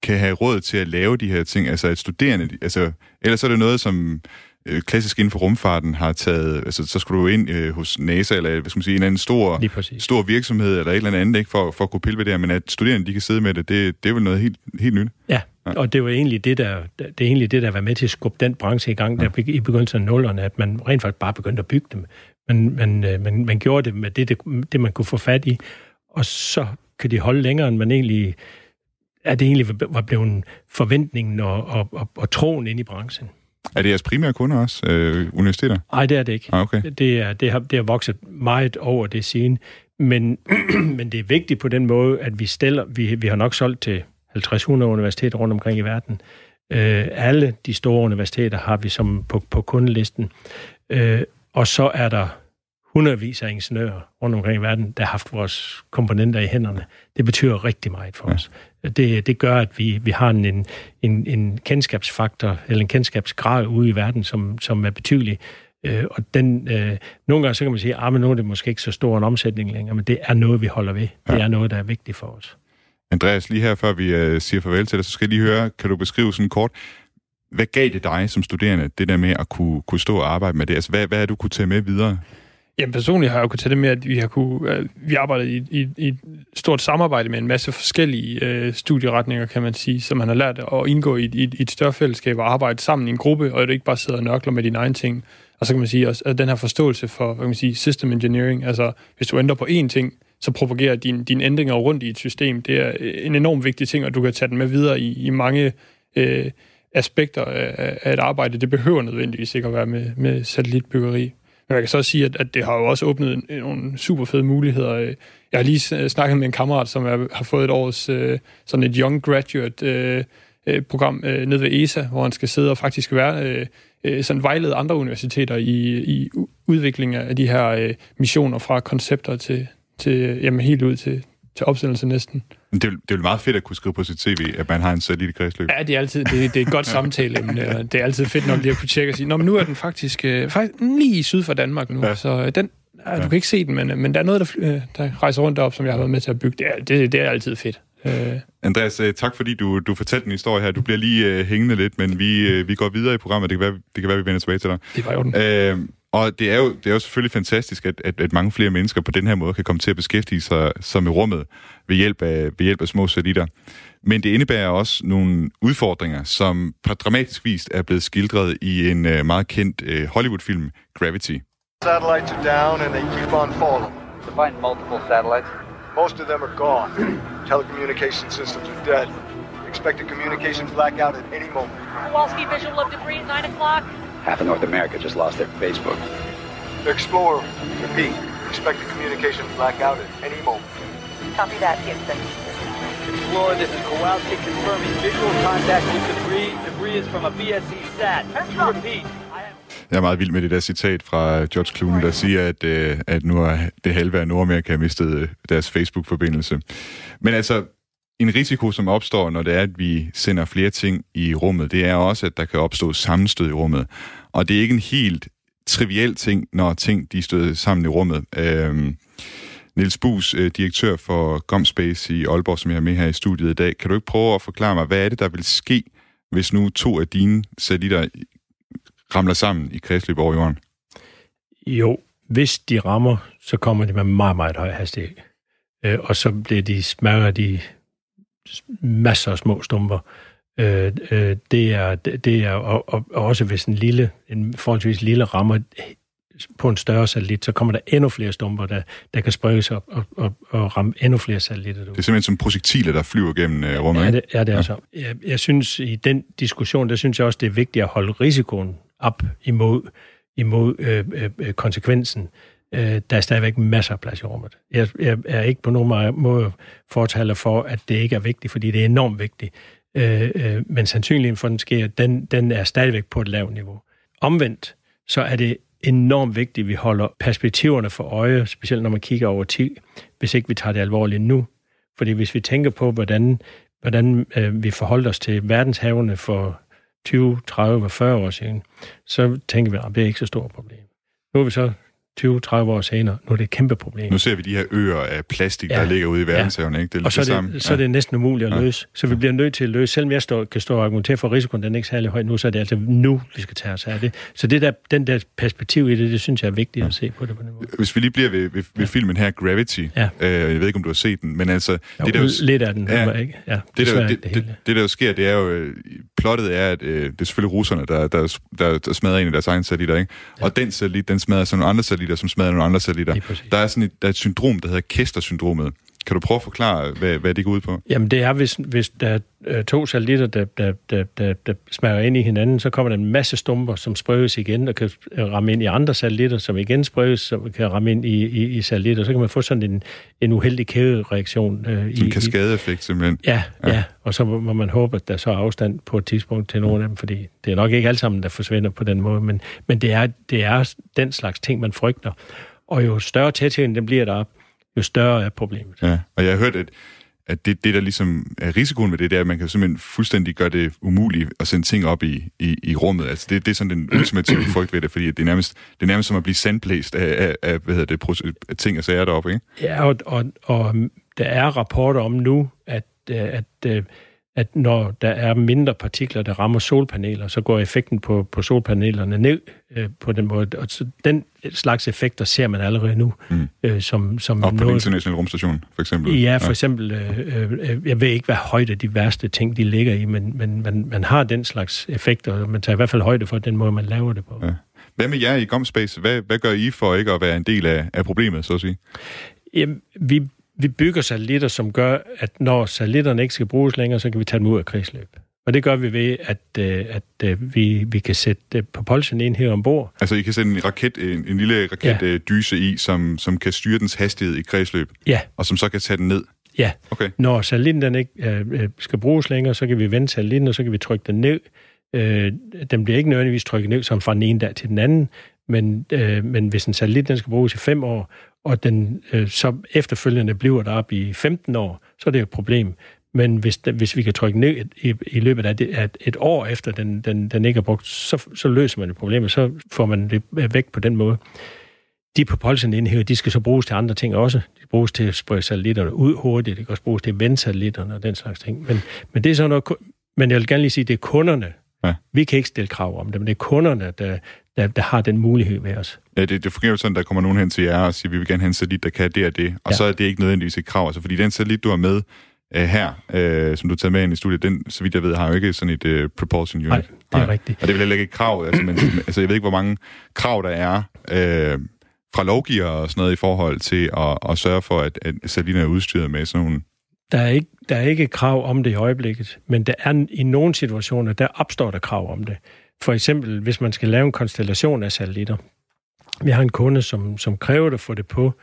kan have råd til at lave de her ting, altså at studerende, altså, ellers er det noget, som øh, klassisk inden for rumfarten har taget, altså så skulle du ind øh, hos NASA, eller hvad skal man sige, en anden stor, stor virksomhed, eller et eller andet, ikke, for, for at kunne pille ved det her, men at studerende, de kan sidde med det, det, det er vel noget helt, helt nyt. Ja, ja, og det var egentlig det, der, det er egentlig det, der var med til at skubbe den branche i gang, der ja. i begyndelsen af nullerne, at man rent faktisk bare begyndte at bygge dem. Men man, man, man gjorde det med det, det, det, man kunne få fat i, og så kan de holde længere, end man egentlig at det egentlig var blevet forventningen og, og, og, og troen ind i branchen. Er det jeres primære kunder også, øh, universiteter? Nej, det er det ikke. Ah, okay. det, er, det, har, det har vokset meget over det siden. Men, men det er vigtigt på den måde, at vi stiller, vi, vi har nok solgt til 50-100 universiteter rundt omkring i verden. Øh, alle de store universiteter har vi som på, på kundelisten. Øh, og så er der hundredvis af ingeniører rundt omkring i verden, der har haft vores komponenter i hænderne. Det betyder rigtig meget for ja. os. Det, det gør, at vi, vi har en, en, en kendskabsfaktor, eller en kendskabsgrad ude i verden, som, som er betydelig. Øh, og den, øh, nogle gange så kan man sige, at ah, nu er det måske ikke så stor en omsætning længere, men det er noget, vi holder ved. Ja. Det er noget, der er vigtigt for os. Andreas, lige her før vi øh, siger farvel til dig, så skal jeg lige høre, kan du beskrive sådan kort, hvad gav det dig som studerende, det der med at kunne, kunne stå og arbejde med det? Altså, hvad, hvad er du kunne tage med videre? Jamen personligt har jeg jo kunnet tage det med, at vi har kunne, uh, vi arbejder i, i, i et stort samarbejde med en masse forskellige uh, studieretninger, kan man sige, som man har lært at indgå i, i, i et større fællesskab og arbejde sammen i en gruppe, og at du ikke bare sidder og nørkler med dine egne ting. Og så kan man sige også, at den her forståelse for, hvad kan man sige, system engineering, altså hvis du ændrer på én ting, så propagerer dine din ændringer rundt i et system. Det er øh, en enormt vigtig ting, og du kan tage den med videre i, i mange øh, aspekter af, af et arbejde. Det behøver nødvendigvis ikke at være med, med satellitbyggeri. Men jeg kan så også sige, at, at det har jo også åbnet en, nogle super fede muligheder. Øh, jeg har lige øh, snakket med en kammerat, som er, har fået et års øh, sådan et Young Graduate øh, øh program øh, nede ved ESA, hvor han skal sidde og faktisk være øh, øh, sådan vejlede andre universiteter i, i udviklingen af de her øh, missioner fra koncepter til, til jamen, helt ud til, til opsendelse næsten. Det er, det er jo meget fedt at kunne skrive på sit CV, at man har en satellit kredsløb. Ja, det er altid det, det er et godt samtale. Men, det er altid fedt nok lige at kunne tjekke og sige, Nå, men nu er den faktisk, øh, faktisk lige syd for Danmark nu, ja. så øh, den, ja, du kan ikke se den, men, men der er noget, der, øh, der rejser rundt op, som jeg har været med til at bygge. Det er, det, det er altid fedt. Andreas, tak fordi du, du fortalte en historie her. Du bliver lige uh, hængende lidt, men vi, uh, vi går videre i programmet. Det kan være, det kan være vi vender tilbage til dig. Det var jo Uh, og det er jo, det er jo selvfølgelig fantastisk, at, at, at mange flere mennesker på den her måde kan komme til at beskæftige sig, sig med rummet ved hjælp, af, ved hjælp af små satellitter. Men det indebærer også nogle udfordringer, som på dramatisk vis er blevet skildret i en uh, meget kendt uh, Hollywood-film, Gravity. Satellites are down and they keep on falling. To find multiple satellites. Most of them are gone. Telecommunication systems are dead. Expected communications blackout at any moment. Kowalski visual of debris at 9 o'clock. Half of North America just lost their Facebook. Explorer, repeat. Expect the communication blackout at any moment. Copy that, Houston. Explorer, this is Kowalski confirming visual contact with debris. Debris is from a BSC sat. Repeat. Jeg er meget vild med det der citat fra George Clooney, der siger, at, øh, at nu er det halve af Nordamerika mistet øh, deres Facebook-forbindelse. Men altså, en risiko, som opstår, når det er, at vi sender flere ting i rummet, det er også, at der kan opstå sammenstød i rummet. Og det er ikke en helt triviel ting, når ting de støder sammen i rummet. Øhm, Niels Bus, øh, direktør for Gomspace i Aalborg, som jeg er med her i studiet i dag. Kan du ikke prøve at forklare mig, hvad er det, der vil ske, hvis nu to af dine satellitter ramler sammen i kredsløb over jorden? Jo, hvis de rammer, så kommer de med meget, meget høj hastighed. Øh, og så bliver de smadret i masser af små stumper. Øh, øh, det er, det er og, og, og også hvis en lille, en forholdsvis lille rammer på en større satellit, så kommer der endnu flere stumper, der, der kan sprøges op og, og, og ramme endnu flere satellitter. Det er simpelthen som projektiler, der flyver gennem uh, rummet, ja, det, ja, det er ja. så. Jeg, jeg synes, i den diskussion, der synes jeg også, det er vigtigt at holde risikoen op imod, imod øh, øh, konsekvensen. Øh, der er stadigvæk masser af plads i rummet. Jeg, jeg er ikke på nogen måde fortaler for, at det ikke er vigtigt, fordi det er enormt vigtigt. Øh, øh, men sandsynligheden for, at den sker, den, den er stadigvæk på et lavt niveau. omvendt, så er det enormt vigtigt, at vi holder perspektiverne for øje, specielt når man kigger over tid, hvis ikke vi tager det alvorligt nu. Fordi hvis vi tænker på, hvordan, hvordan øh, vi forholder os til verdenshavene for 20, 30 og 40 år siden, så tænker vi, at det er ikke så stort problem. Nu er vi så 20-30 år senere, nu er det et kæmpe problem. Nu ser vi de her øer af plastik, ja. der ligger ude i verdenshavene. Ja. Ikke? Det er og så er, det, sammen. så er det næsten umuligt at løse. Så vi bliver nødt til at løse. Selvom jeg står, kan stå og argumentere for, at risikoen den er ikke særlig høj nu, så er det altså nu, vi skal tage os af det. Så det der, den der perspektiv i det, det synes jeg er vigtigt ja. at se på det på den måde. Hvis vi lige bliver ved, ved, ved ja. filmen her, Gravity. Ja. Øh, jeg ved ikke, om du har set den, men altså... Jo, det, der jo, lidt af den, ja, ikke? Ja, det, der, det, det, det, det, der jo sker, det er jo... Øh, plottet er, at øh, det er selvfølgelig russerne, der, der, der, der smadrer en af deres egen satellitter, ikke? Ja. Og den satellit, den smadrer sådan nogle andre satellitter, som smadrer nogle andre satellitter. Der er sådan et, der er et syndrom, der hedder Kester-syndromet. Kan du prøve at forklare, hvad, hvad det går ud på? Jamen, det er, hvis, hvis der er øh, to satellitter, der, der, der, der, der smager ind i hinanden, så kommer der en masse stumper, som sprøges igen, og kan ramme ind i andre satellitter, som igen sprøges, som kan ramme ind i, i, i satellitter. Så kan man få sådan en, en uheldig kædereaktion. Øh, en kaskadeeffekt, simpelthen. Ja, ja, ja, og så må man håbe, at der så er afstand på et tidspunkt til nogle af dem, fordi det er nok ikke alt sammen, der forsvinder på den måde, men, men det, er, det er den slags ting, man frygter. Og jo større tætheden den bliver der, jo større er problemet. Ja, og jeg har hørt, at, at det, det, der ligesom er risikoen ved det, det er, at man kan simpelthen fuldstændig gøre det umuligt at sende ting op i, i, i rummet. Altså det, det er sådan den ultimative frygt ved det, fordi det er nærmest, det er nærmest som at blive sandblæst af, af, af hvad hedder det, af ting og sager deroppe, ikke? Ja, og, og, og der er rapporter om nu, at, at, at at når der er mindre partikler, der rammer solpaneler, så går effekten på, på solpanelerne ned øh, på den måde. Og så den slags effekter ser man allerede nu. Mm. Øh, som, som og på noget, den internationale rumstation, for eksempel? Ja, for ja. eksempel, øh, øh, jeg ved ikke, hvad højde de værste ting, de ligger i, men, men man, man har den slags effekter, og man tager i hvert fald højde for den måde, man laver det på. Ja. Hvad med jer i GomSpace? Hvad, hvad gør I for ikke at være en del af, af problemet, så at sige? Jamen, vi vi bygger satellitter, som gør, at når satellitterne ikke skal bruges længere, så kan vi tage dem ud af kredsløb. Og det gør vi ved, at, øh, at øh, vi, vi kan sætte propulsion ind her ombord. Altså I kan sætte en, raket, en, en lille raketdyse ja. i, som, som kan styre dens hastighed i kredsløb? Ja. Og som så kan tage den ned? Ja. Okay. Når satellitten den ikke øh, skal bruges længere, så kan vi vende satellitten, og så kan vi trykke den ned. Øh, den bliver ikke nødvendigvis trykket ned som fra den ene dag til den anden, men, øh, men hvis en satellit den skal bruges i fem år, og den øh, så efterfølgende bliver der op i 15 år, så er det jo et problem. Men hvis, hvis vi kan trykke ned i, i løbet af, det, af et år efter, den, den, den ikke er brugt, så, så løser man det problem, så får man det væk på den måde. De propulsion-enheder, de skal så bruges til andre ting også. De bruges til at sprøge satellitterne ud hurtigt, de kan også bruges til at vende satellitterne og den slags ting. Men, men det er sådan noget, men jeg vil gerne lige sige, det er kunderne, Ja. Vi kan ikke stille krav om det, men det er kunderne, der, der, der har den mulighed ved os. Ja, det, det fungerer jo sådan, der kommer nogen hen til jer og siger, vi vil gerne have en satellit, der kan det og det, og ja. så er det ikke nødvendigvis et krav. Altså, fordi den satellit, du har med uh, her, uh, som du tager med ind i studiet, den, så vidt jeg ved, har jo ikke sådan et uh, propulsion unit. Nej, det er Nej. rigtigt. Og det vil heller ikke et krav. Altså, men, altså, jeg ved ikke, hvor mange krav der er uh, fra lovgiver og sådan noget i forhold til at, at sørge for, at, at satellitten er udstyret med sådan nogle der er, ikke, der er ikke krav om det i øjeblikket, men der er i nogle situationer, der opstår der krav om det. For eksempel, hvis man skal lave en konstellation af satellitter. Vi har en kunde, som, som kræver at få det på,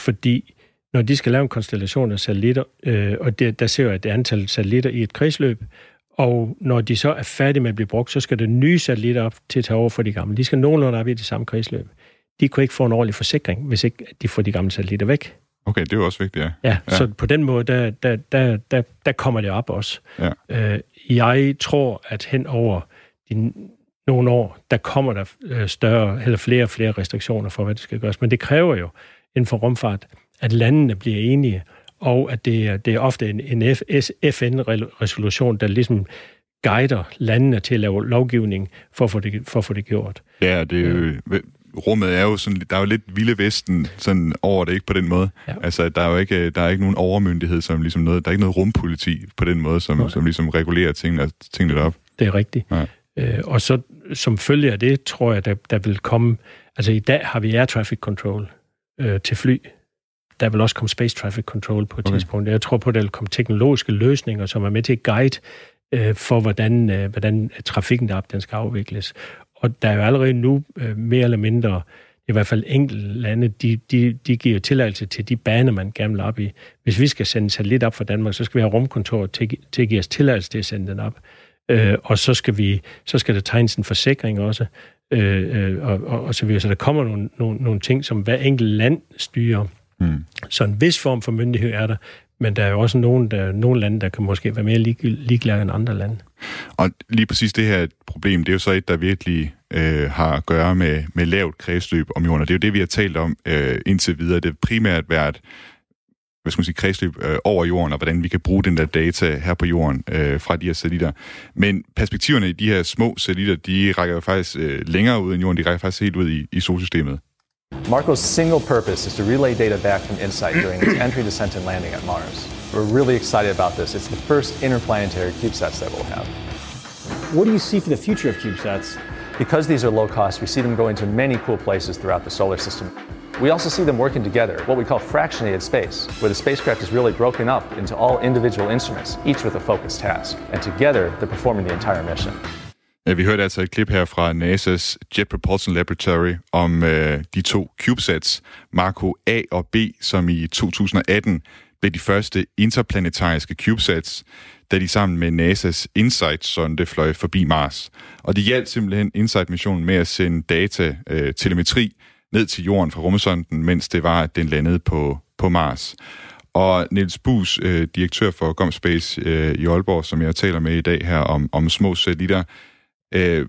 fordi når de skal lave en konstellation af satellitter, øh, og det, der ser jo et antal satellitter i et kredsløb, og når de så er færdige med at blive brugt, så skal der nye satellitter op til at tage over for de gamle. De skal nogenlunde op i det samme kredsløb. De kunne ikke få en ordentlig forsikring, hvis ikke de får de gamle satellitter væk. Okay, det er jo også vigtigt, ja. Ja, ja. så på den måde, der, der, der, der, der kommer det op også. Ja. Øh, jeg tror, at hen over de nogle år, der kommer der øh, større, eller flere og flere restriktioner for, hvad det skal gøres. Men det kræver jo inden for rumfart, at landene bliver enige, og at det er, det er ofte en, en FN-resolution, der ligesom guider landene til at lave lovgivning for at få det, for at få det gjort. Ja, det er jo, rummet er jo sådan, der er jo lidt vilde vesten sådan over det, ikke på den måde. Ja. Altså, der er jo ikke, der er ikke nogen overmyndighed, som ligesom noget, der er ikke noget rumpoliti på den måde, som, som ligesom regulerer tingene, tingene op. Det er rigtigt. Ja. Øh, og så som følge af det, tror jeg, der, der vil komme... Altså, i dag har vi air traffic control øh, til fly. Der vil også komme space traffic control på et okay. tidspunkt. Jeg tror på, at der vil komme teknologiske løsninger, som er med til at guide øh, for, hvordan, øh, hvordan trafikken derop den skal afvikles. Og der er jo allerede nu øh, mere eller mindre, i hvert fald enkelte lande, de, de, de giver tilladelse til de baner, man gerne vil op i. Hvis vi skal sende satellit op fra Danmark, så skal vi have rumkontor til, til at give os tilladelse til at sende den op. Øh, og så skal, vi, så skal der tegnes en forsikring også, øh, øh, og, og, og så videre. Så der kommer nogle, nogle, nogle ting, som hver enkelt land styrer. Mm. Så en vis form for myndighed er der, men der er jo også nogle, der, nogle lande, der kan måske være mere lig, ligeglade end andre lande. Og lige præcis det her problem, det er jo så et, der virkelig øh, har at gøre med, med lavt kredsløb om jorden, og det er jo det, vi har talt om øh, indtil videre. Det har primært været hvad skal man sige, kredsløb øh, over jorden, og hvordan vi kan bruge den der data her på jorden øh, fra de her satellitter. Men perspektiverne i de her små satellitter, de rækker jo faktisk øh, længere ud end jorden, de rækker faktisk helt ud i, i solsystemet. Marco's single purpose is to relay data back from InSight during its entry, descent, and landing at Mars. We're really excited about this. It's the first interplanetary CubeSats that we'll have. What do you see for the future of CubeSats? Because these are low cost, we see them going to many cool places throughout the solar system. We also see them working together, what we call fractionated space, where the spacecraft is really broken up into all individual instruments, each with a focused task. And together, they're performing the entire mission. Ja, vi hørte altså et klip her fra NASA's Jet Propulsion Laboratory om øh, de to CubeSats, Marco A og B, som i 2018 blev de første interplanetariske CubeSats, da de sammen med NASA's InSight-sonde fløj forbi Mars. Og de hjalp simpelthen InSight-missionen med at sende data, øh, telemetri, ned til jorden fra rumsonden, mens det var, at den landede på, på Mars. Og Niels Bus, øh, direktør for GomSpace øh, i Aalborg, som jeg taler med i dag her om, om små satellitter, øh,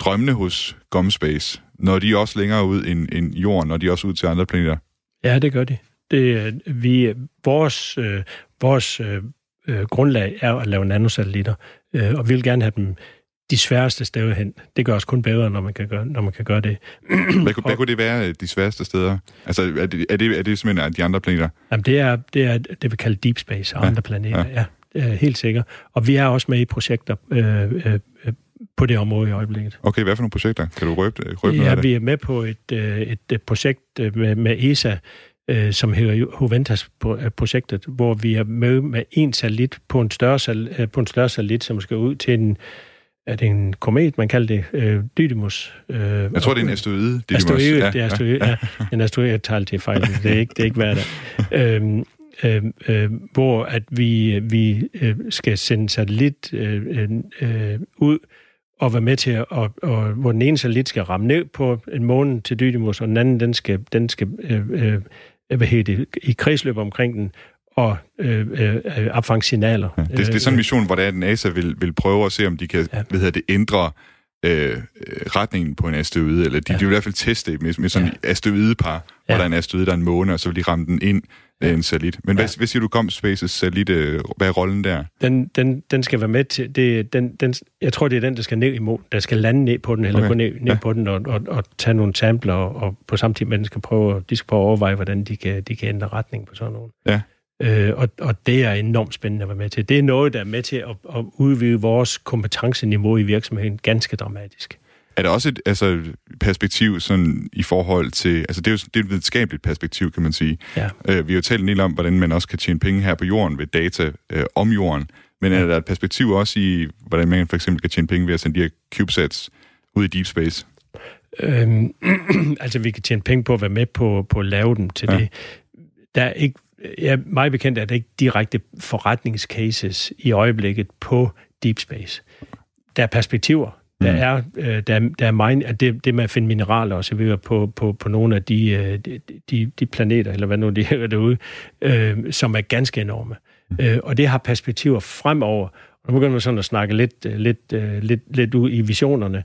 drømmene hos GomSpace, når de også længere ud end, end jorden, når de også ud til andre planeter? Ja, det gør de. Det, øh, vi, vores øh, vores øh, øh, grundlag er at lave nanosatellitter, øh, og vi vil gerne have dem de sværeste steder hen. Det gør os kun bedre, når man kan gøre, når man kan gøre det. hvad, hvad kunne det være, øh, de sværeste steder? Altså, er det, er det, er det simpelthen de andre planeter? Jamen, det er det, er, det vi kalder deep space og ja. andre planeter, ja. ja. Helt sikkert. Og vi er også med i projekter øh, øh, på det område i øjeblikket. Okay, hvad for nogle projekter? Kan du røbe, røbe ja, noget af det? vi er med på et, øh, et, et projekt med, med ESA, øh, som hedder Juventus-projektet, hvor vi er med med en satellit på en større, på en større satellit, som skal ud til en er det en komet, man kalder det? Øh, Dydymus. Øh, jeg tror, det er en asteroide. Dydymus. Asteroide, ja, det er asteroide, ja. ja. En asteroide, jeg tager til fejl. Det er ikke, det er ikke værd øhm, øh, øh, hvor at vi, vi øh, skal sende satellit øh, øh, ud og være med til at, og, og, hvor den ene satellit skal ramme ned på en måne til Dydymus, og den anden, den skal, den skal øh, øh, hvad hedder det, i kredsløb omkring den, og øh, øh, opfange signaler. Ja, det, det er sådan en mission, hvor det er, at NASA vil, vil prøve at se, om de kan ja. hvad hedder det, ændre øh, retningen på en asteroide, eller de, ja. de vil i hvert fald teste med, med sådan ja. asteroidepar, ja. hvor der er en asteroide, der er en måne, og så vil de ramme den ind af ja. en satellit. Men ja. hvad, hvad siger du kom Spaces satellit? Øh, hvad er rollen der? Den, den, den skal være med til... Det, den, den, jeg tror, det er den, der skal ned i mål, der skal lande ned på den, eller okay. gå ned, ned ja. på den og, og, og tage nogle sampler, og, og på samme tid, man skal prøve, de skal prøve at overveje, hvordan de kan, de kan ændre retning på sådan nogle. Ja. Øh, og, og det er enormt spændende at være med til. Det er noget, der er med til at, at udvide vores kompetenceniveau i virksomheden ganske dramatisk. Er der også et altså, perspektiv sådan, i forhold til... Altså, det er jo det er et videnskabeligt perspektiv, kan man sige. Ja. Øh, vi har jo talt en del om, hvordan man også kan tjene penge her på jorden ved data øh, om jorden. Men er der et perspektiv også i, hvordan man for eksempel kan tjene penge ved at sende de her CubeSats ud i deep space? Øhm, altså, vi kan tjene penge på at være med på, på at lave dem til ja. det. Der er ikke ja, meget bekendt er det ikke direkte forretningscases i øjeblikket på deep space. Der er perspektiver. Der mm. er, øh, der, der er mine, at det, det med at finde mineraler og så videre på, på, på nogle af de, øh, de, de planeter, eller hvad nu de hedder derude, øh, som er ganske enorme. Mm. Øh, og det har perspektiver fremover. Og nu begynder man sådan at snakke lidt, øh, lidt, lidt, lidt ud i visionerne.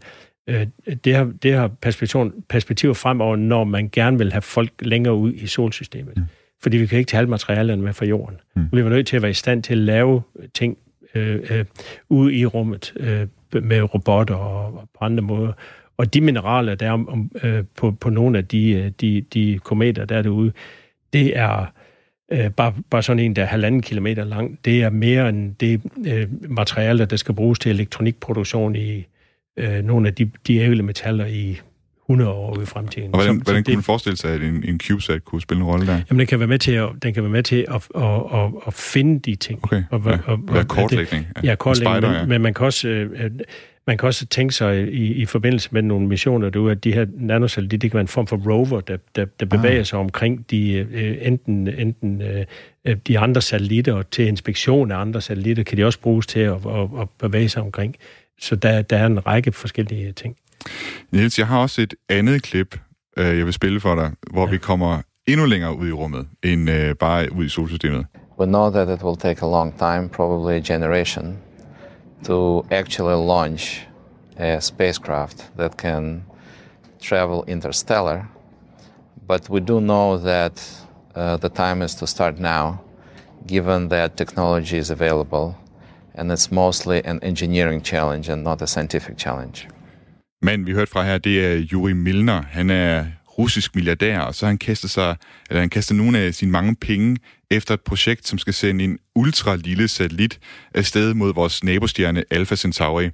Det har, det har perspektiv, perspektiver fremover, når man gerne vil have folk længere ud i solsystemet. Fordi vi kan ikke tage alle materialerne med fra jorden. Mm. Vi er nødt til at være i stand til at lave ting øh, øh, ude i rummet øh, med robotter og, og på andre måder. Og de mineraler, der er om, øh, på, på nogle af de, øh, de, de kometer, der er derude, det er øh, bare, bare sådan en, der er halvanden kilometer lang. Det er mere end det øh, materiale, der skal bruges til elektronikproduktion i øh, nogle af de, de ævle metaller i 100 år ude i fremtiden. Og hvordan, så, hvordan kunne man forestille sig, at en, en CubeSat kunne spille en rolle der? Jamen, den kan være med til at, den kan være med til at, at, at, at finde de ting. Okay, og, ja. og, og, kortlægning. Ja, ja kortlægning, spider, ja. Men, men man kan også... Øh, man kan også tænke sig i, i forbindelse med nogle missioner, du, at de her nanosatellitter, det kan være en form for rover, der, der, der bevæger ah. sig omkring de, øh, enten, enten øh, øh, de andre satellitter, og til inspektion af andre satellitter, kan de også bruges til at, at, at bevæge sig omkring. Så der, der er en række forskellige ting. Niels, jeg har også et andet klip, øh, jeg vil spille for dig, hvor ja. vi kommer endnu længere ud i rummet, end øh, bare ud i solsystemet. We know that it will take a long time, probably a generation, to actually launch a spacecraft that can travel interstellar. But we do know that uh, the time is to start now, given that technology is available, and it's mostly an engineering challenge and not a scientific challenge. Manden, vi hørte fra her, det er Yuri Milner. Han er russisk milliardær, og så har han kastet sig, eller han kastet nogle af sine mange penge efter et projekt, som skal sende en ultra lille satellit afsted mod vores nabostjerne Alpha Centauri.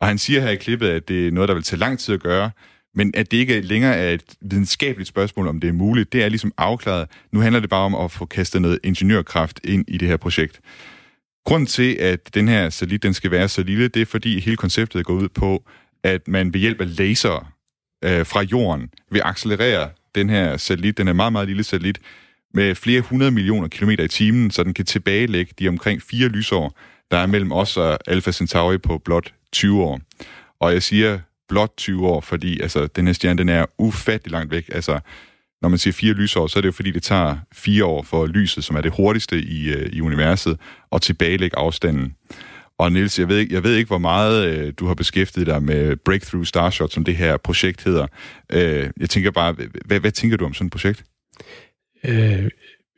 Og han siger her i klippet, at det er noget, der vil tage lang tid at gøre, men at det ikke længere er et videnskabeligt spørgsmål, om det er muligt, det er ligesom afklaret. Nu handler det bare om at få kastet noget ingeniørkraft ind i det her projekt. Grunden til, at den her satellit den skal være så lille, det er fordi hele konceptet går ud på, at man ved hjælp af laser øh, fra jorden vil accelerere den her satellit, den er meget, meget lille satellit, med flere hundrede millioner kilometer i timen, så den kan tilbagelægge de omkring fire lysår, der er mellem os og Alpha Centauri på blot 20 år. Og jeg siger blot 20 år, fordi altså, den her stjerne den er ufattelig langt væk. Altså, når man siger fire lysår, så er det jo fordi, det tager fire år for lyset, som er det hurtigste i, øh, i universet, at tilbagelægge afstanden. Og Nils, jeg ved, ikke, jeg ved ikke, hvor meget øh, du har beskæftiget dig med Breakthrough Starshot, som det her projekt hedder. Øh, jeg tænker bare, hvad, hvad tænker du om sådan et projekt? Øh,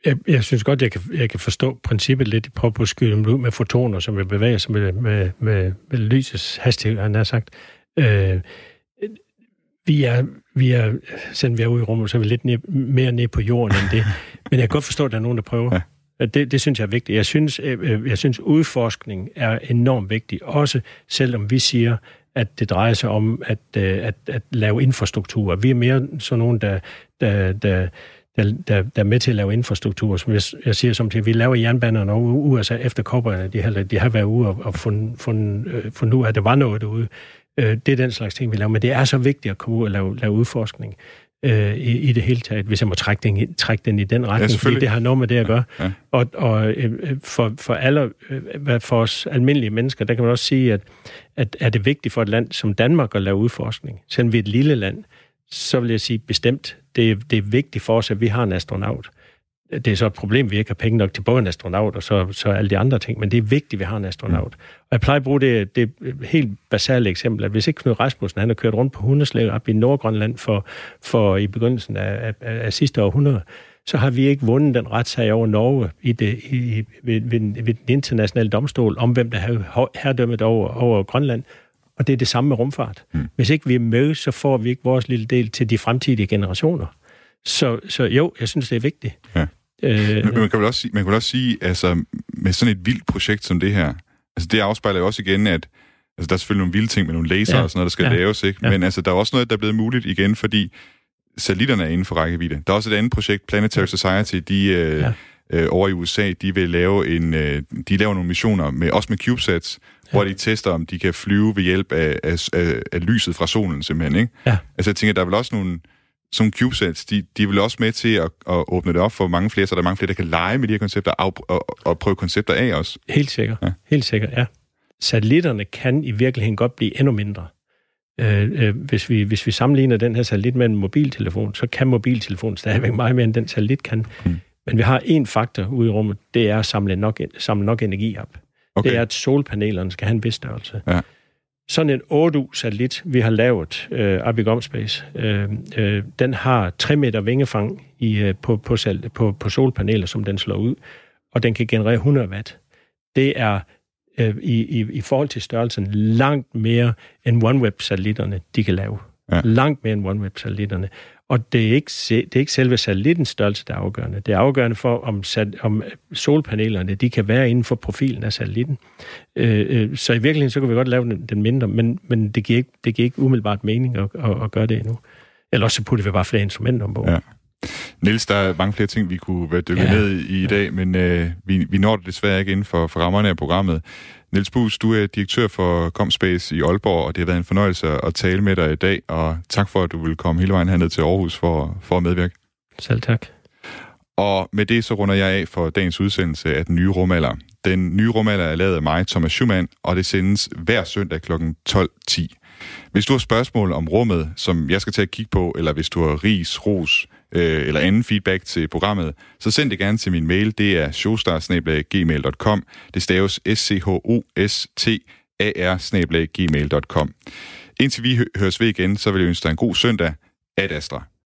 jeg, jeg synes godt, jeg kan, jeg kan forstå princippet lidt i prøve på at skyde dem ud med fotoner, som vil bevæge sig med, med, med, med lysets hastighed, han har sagt. Øh, vi er, vi er, selvom vi er ude i rummet, så er vi lidt ned, mere ned på jorden end det. Men jeg kan godt forstå, at der er nogen, der prøver. Ja. Øh, det, det synes jeg er vigtigt. Jeg synes, øh, øh, jeg synes, udforskning er enormt vigtig, også selvom vi siger, at det drejer sig om at, at, at lave infrastruktur. Vi er mere sådan nogen, der, der, der, der, der, der er med til at lave infrastruktur. Som jeg, jeg siger som til, vi laver jernbanerne og USA efter kobberne, de har, de har været ude og, og fundet, fundet, fundet ud af, at der var noget derude. Det er den slags ting, vi laver. Men det er så vigtigt at komme ud og lave, lave udforskning øh, i, i det hele taget, hvis jeg må trække den, trække den i den retning, ja, fordi det har noget med det at gøre. Ja, ja. Og, og øh, for, for alle, øh, for os almindelige mennesker, der kan man også sige, at, at er det vigtigt for et land som Danmark at lave udforskning, selvom vi er et lille land, så vil jeg sige bestemt, det, det er vigtigt for os, at vi har en astronaut det er så et problem, at vi ikke har penge nok til både en astronaut og så, så alle de andre ting, men det er vigtigt, at vi har en astronaut. Mm. Og jeg plejer at bruge det, det helt basale eksempel, at hvis ikke Knud Rasmussen han har kørt rundt på hundeslæg op i Nordgrønland for, for i begyndelsen af, af, af sidste århundrede, så har vi ikke vundet den retssag over Norge i det, i, ved, ved, ved den internationale domstol om, hvem der har herredømmet over, over Grønland. Og det er det samme med rumfart. Mm. Hvis ikke vi er med, så får vi ikke vores lille del til de fremtidige generationer. Så, så jo, jeg synes, det er vigtigt. Ja. Øh, Men man kan vel også sige, man kan vel også sige altså, med sådan et vildt projekt som det her, altså det afspejler jo også igen, at altså, der er selvfølgelig nogle vilde ting med nogle laser ja. og sådan noget, der skal ja. laves, ikke? Ja. Men altså, der er også noget, der er blevet muligt igen, fordi satellitterne er inden for rækkevidde. Der er også et andet projekt, Planetary Society, de... Øh, ja øh, over i USA, de vil lave en, øh, de laver nogle missioner med også med CubeSats, ja. hvor de tester om de kan flyve ved hjælp af, af, af, af lyset fra solen simpelthen, ikke? Ja. Altså jeg tænker, der er vel også nogle som CubeSats, de, de er vel også med til at, at åbne det op for mange flere, så der er mange flere, der kan lege med de her koncepter og, og, og prøve koncepter af også. Helt sikkert. Ja. Helt sikkert, ja. Satellitterne kan i virkeligheden godt blive endnu mindre. Øh, øh, hvis, vi, hvis vi sammenligner den her satellit med en mobiltelefon, så kan mobiltelefonen stadigvæk meget mere, end den satellit kan. Hmm. Men vi har en faktor ude i rummet, det er at samle nok, samle nok energi op. Okay. Det er, at solpanelerne skal have en vis størrelse. Ja sådan en 8U-satellit, vi har lavet, øh, op i Gomspace, øh, øh, den har 3 meter vingefang i, øh, på, på, på, på solpaneler, som den slår ud, og den kan generere 100 watt. Det er øh, i, i, i forhold til størrelsen langt mere end OneWeb-satellitterne, de kan lave. Ja. Langt mere end OneWeb-satellitterne. Og det er, ikke, det er ikke selve satellittens størrelse, der er afgørende. Det er afgørende for, om, om solpanelerne de kan være inden for profilen af satellitten. Øh, øh så i virkeligheden, så kan vi godt lave den, den mindre, men, men det, giver ikke, det giver ikke umiddelbart mening at, at, at gøre det endnu. Eller også så putter vi bare flere instrumenter ombord. Ja. Niels, der er mange flere ting, vi kunne være dykket ja. ned i i dag, men øh, vi, vi når det desværre ikke inden for, for rammerne af programmet. Niels Bus, du er direktør for Comspace i Aalborg, og det har været en fornøjelse at tale med dig i dag, og tak for, at du vil komme hele vejen herned til Aarhus for, for at medvirke. Selv tak. Og med det så runder jeg af for dagens udsendelse af Den Nye Rumalder. Den nye rumalder er lavet af mig, Thomas Schumann, og det sendes hver søndag kl. 12.10. Hvis du har spørgsmål om rummet, som jeg skal til at kigge på, eller hvis du har ris, ros øh, eller anden feedback til programmet, så send det gerne til min mail. Det er showstar Det staves s c h o s t a r gmail.com. Indtil vi høres ved igen, så vil jeg ønske dig en god søndag. Ad Astra.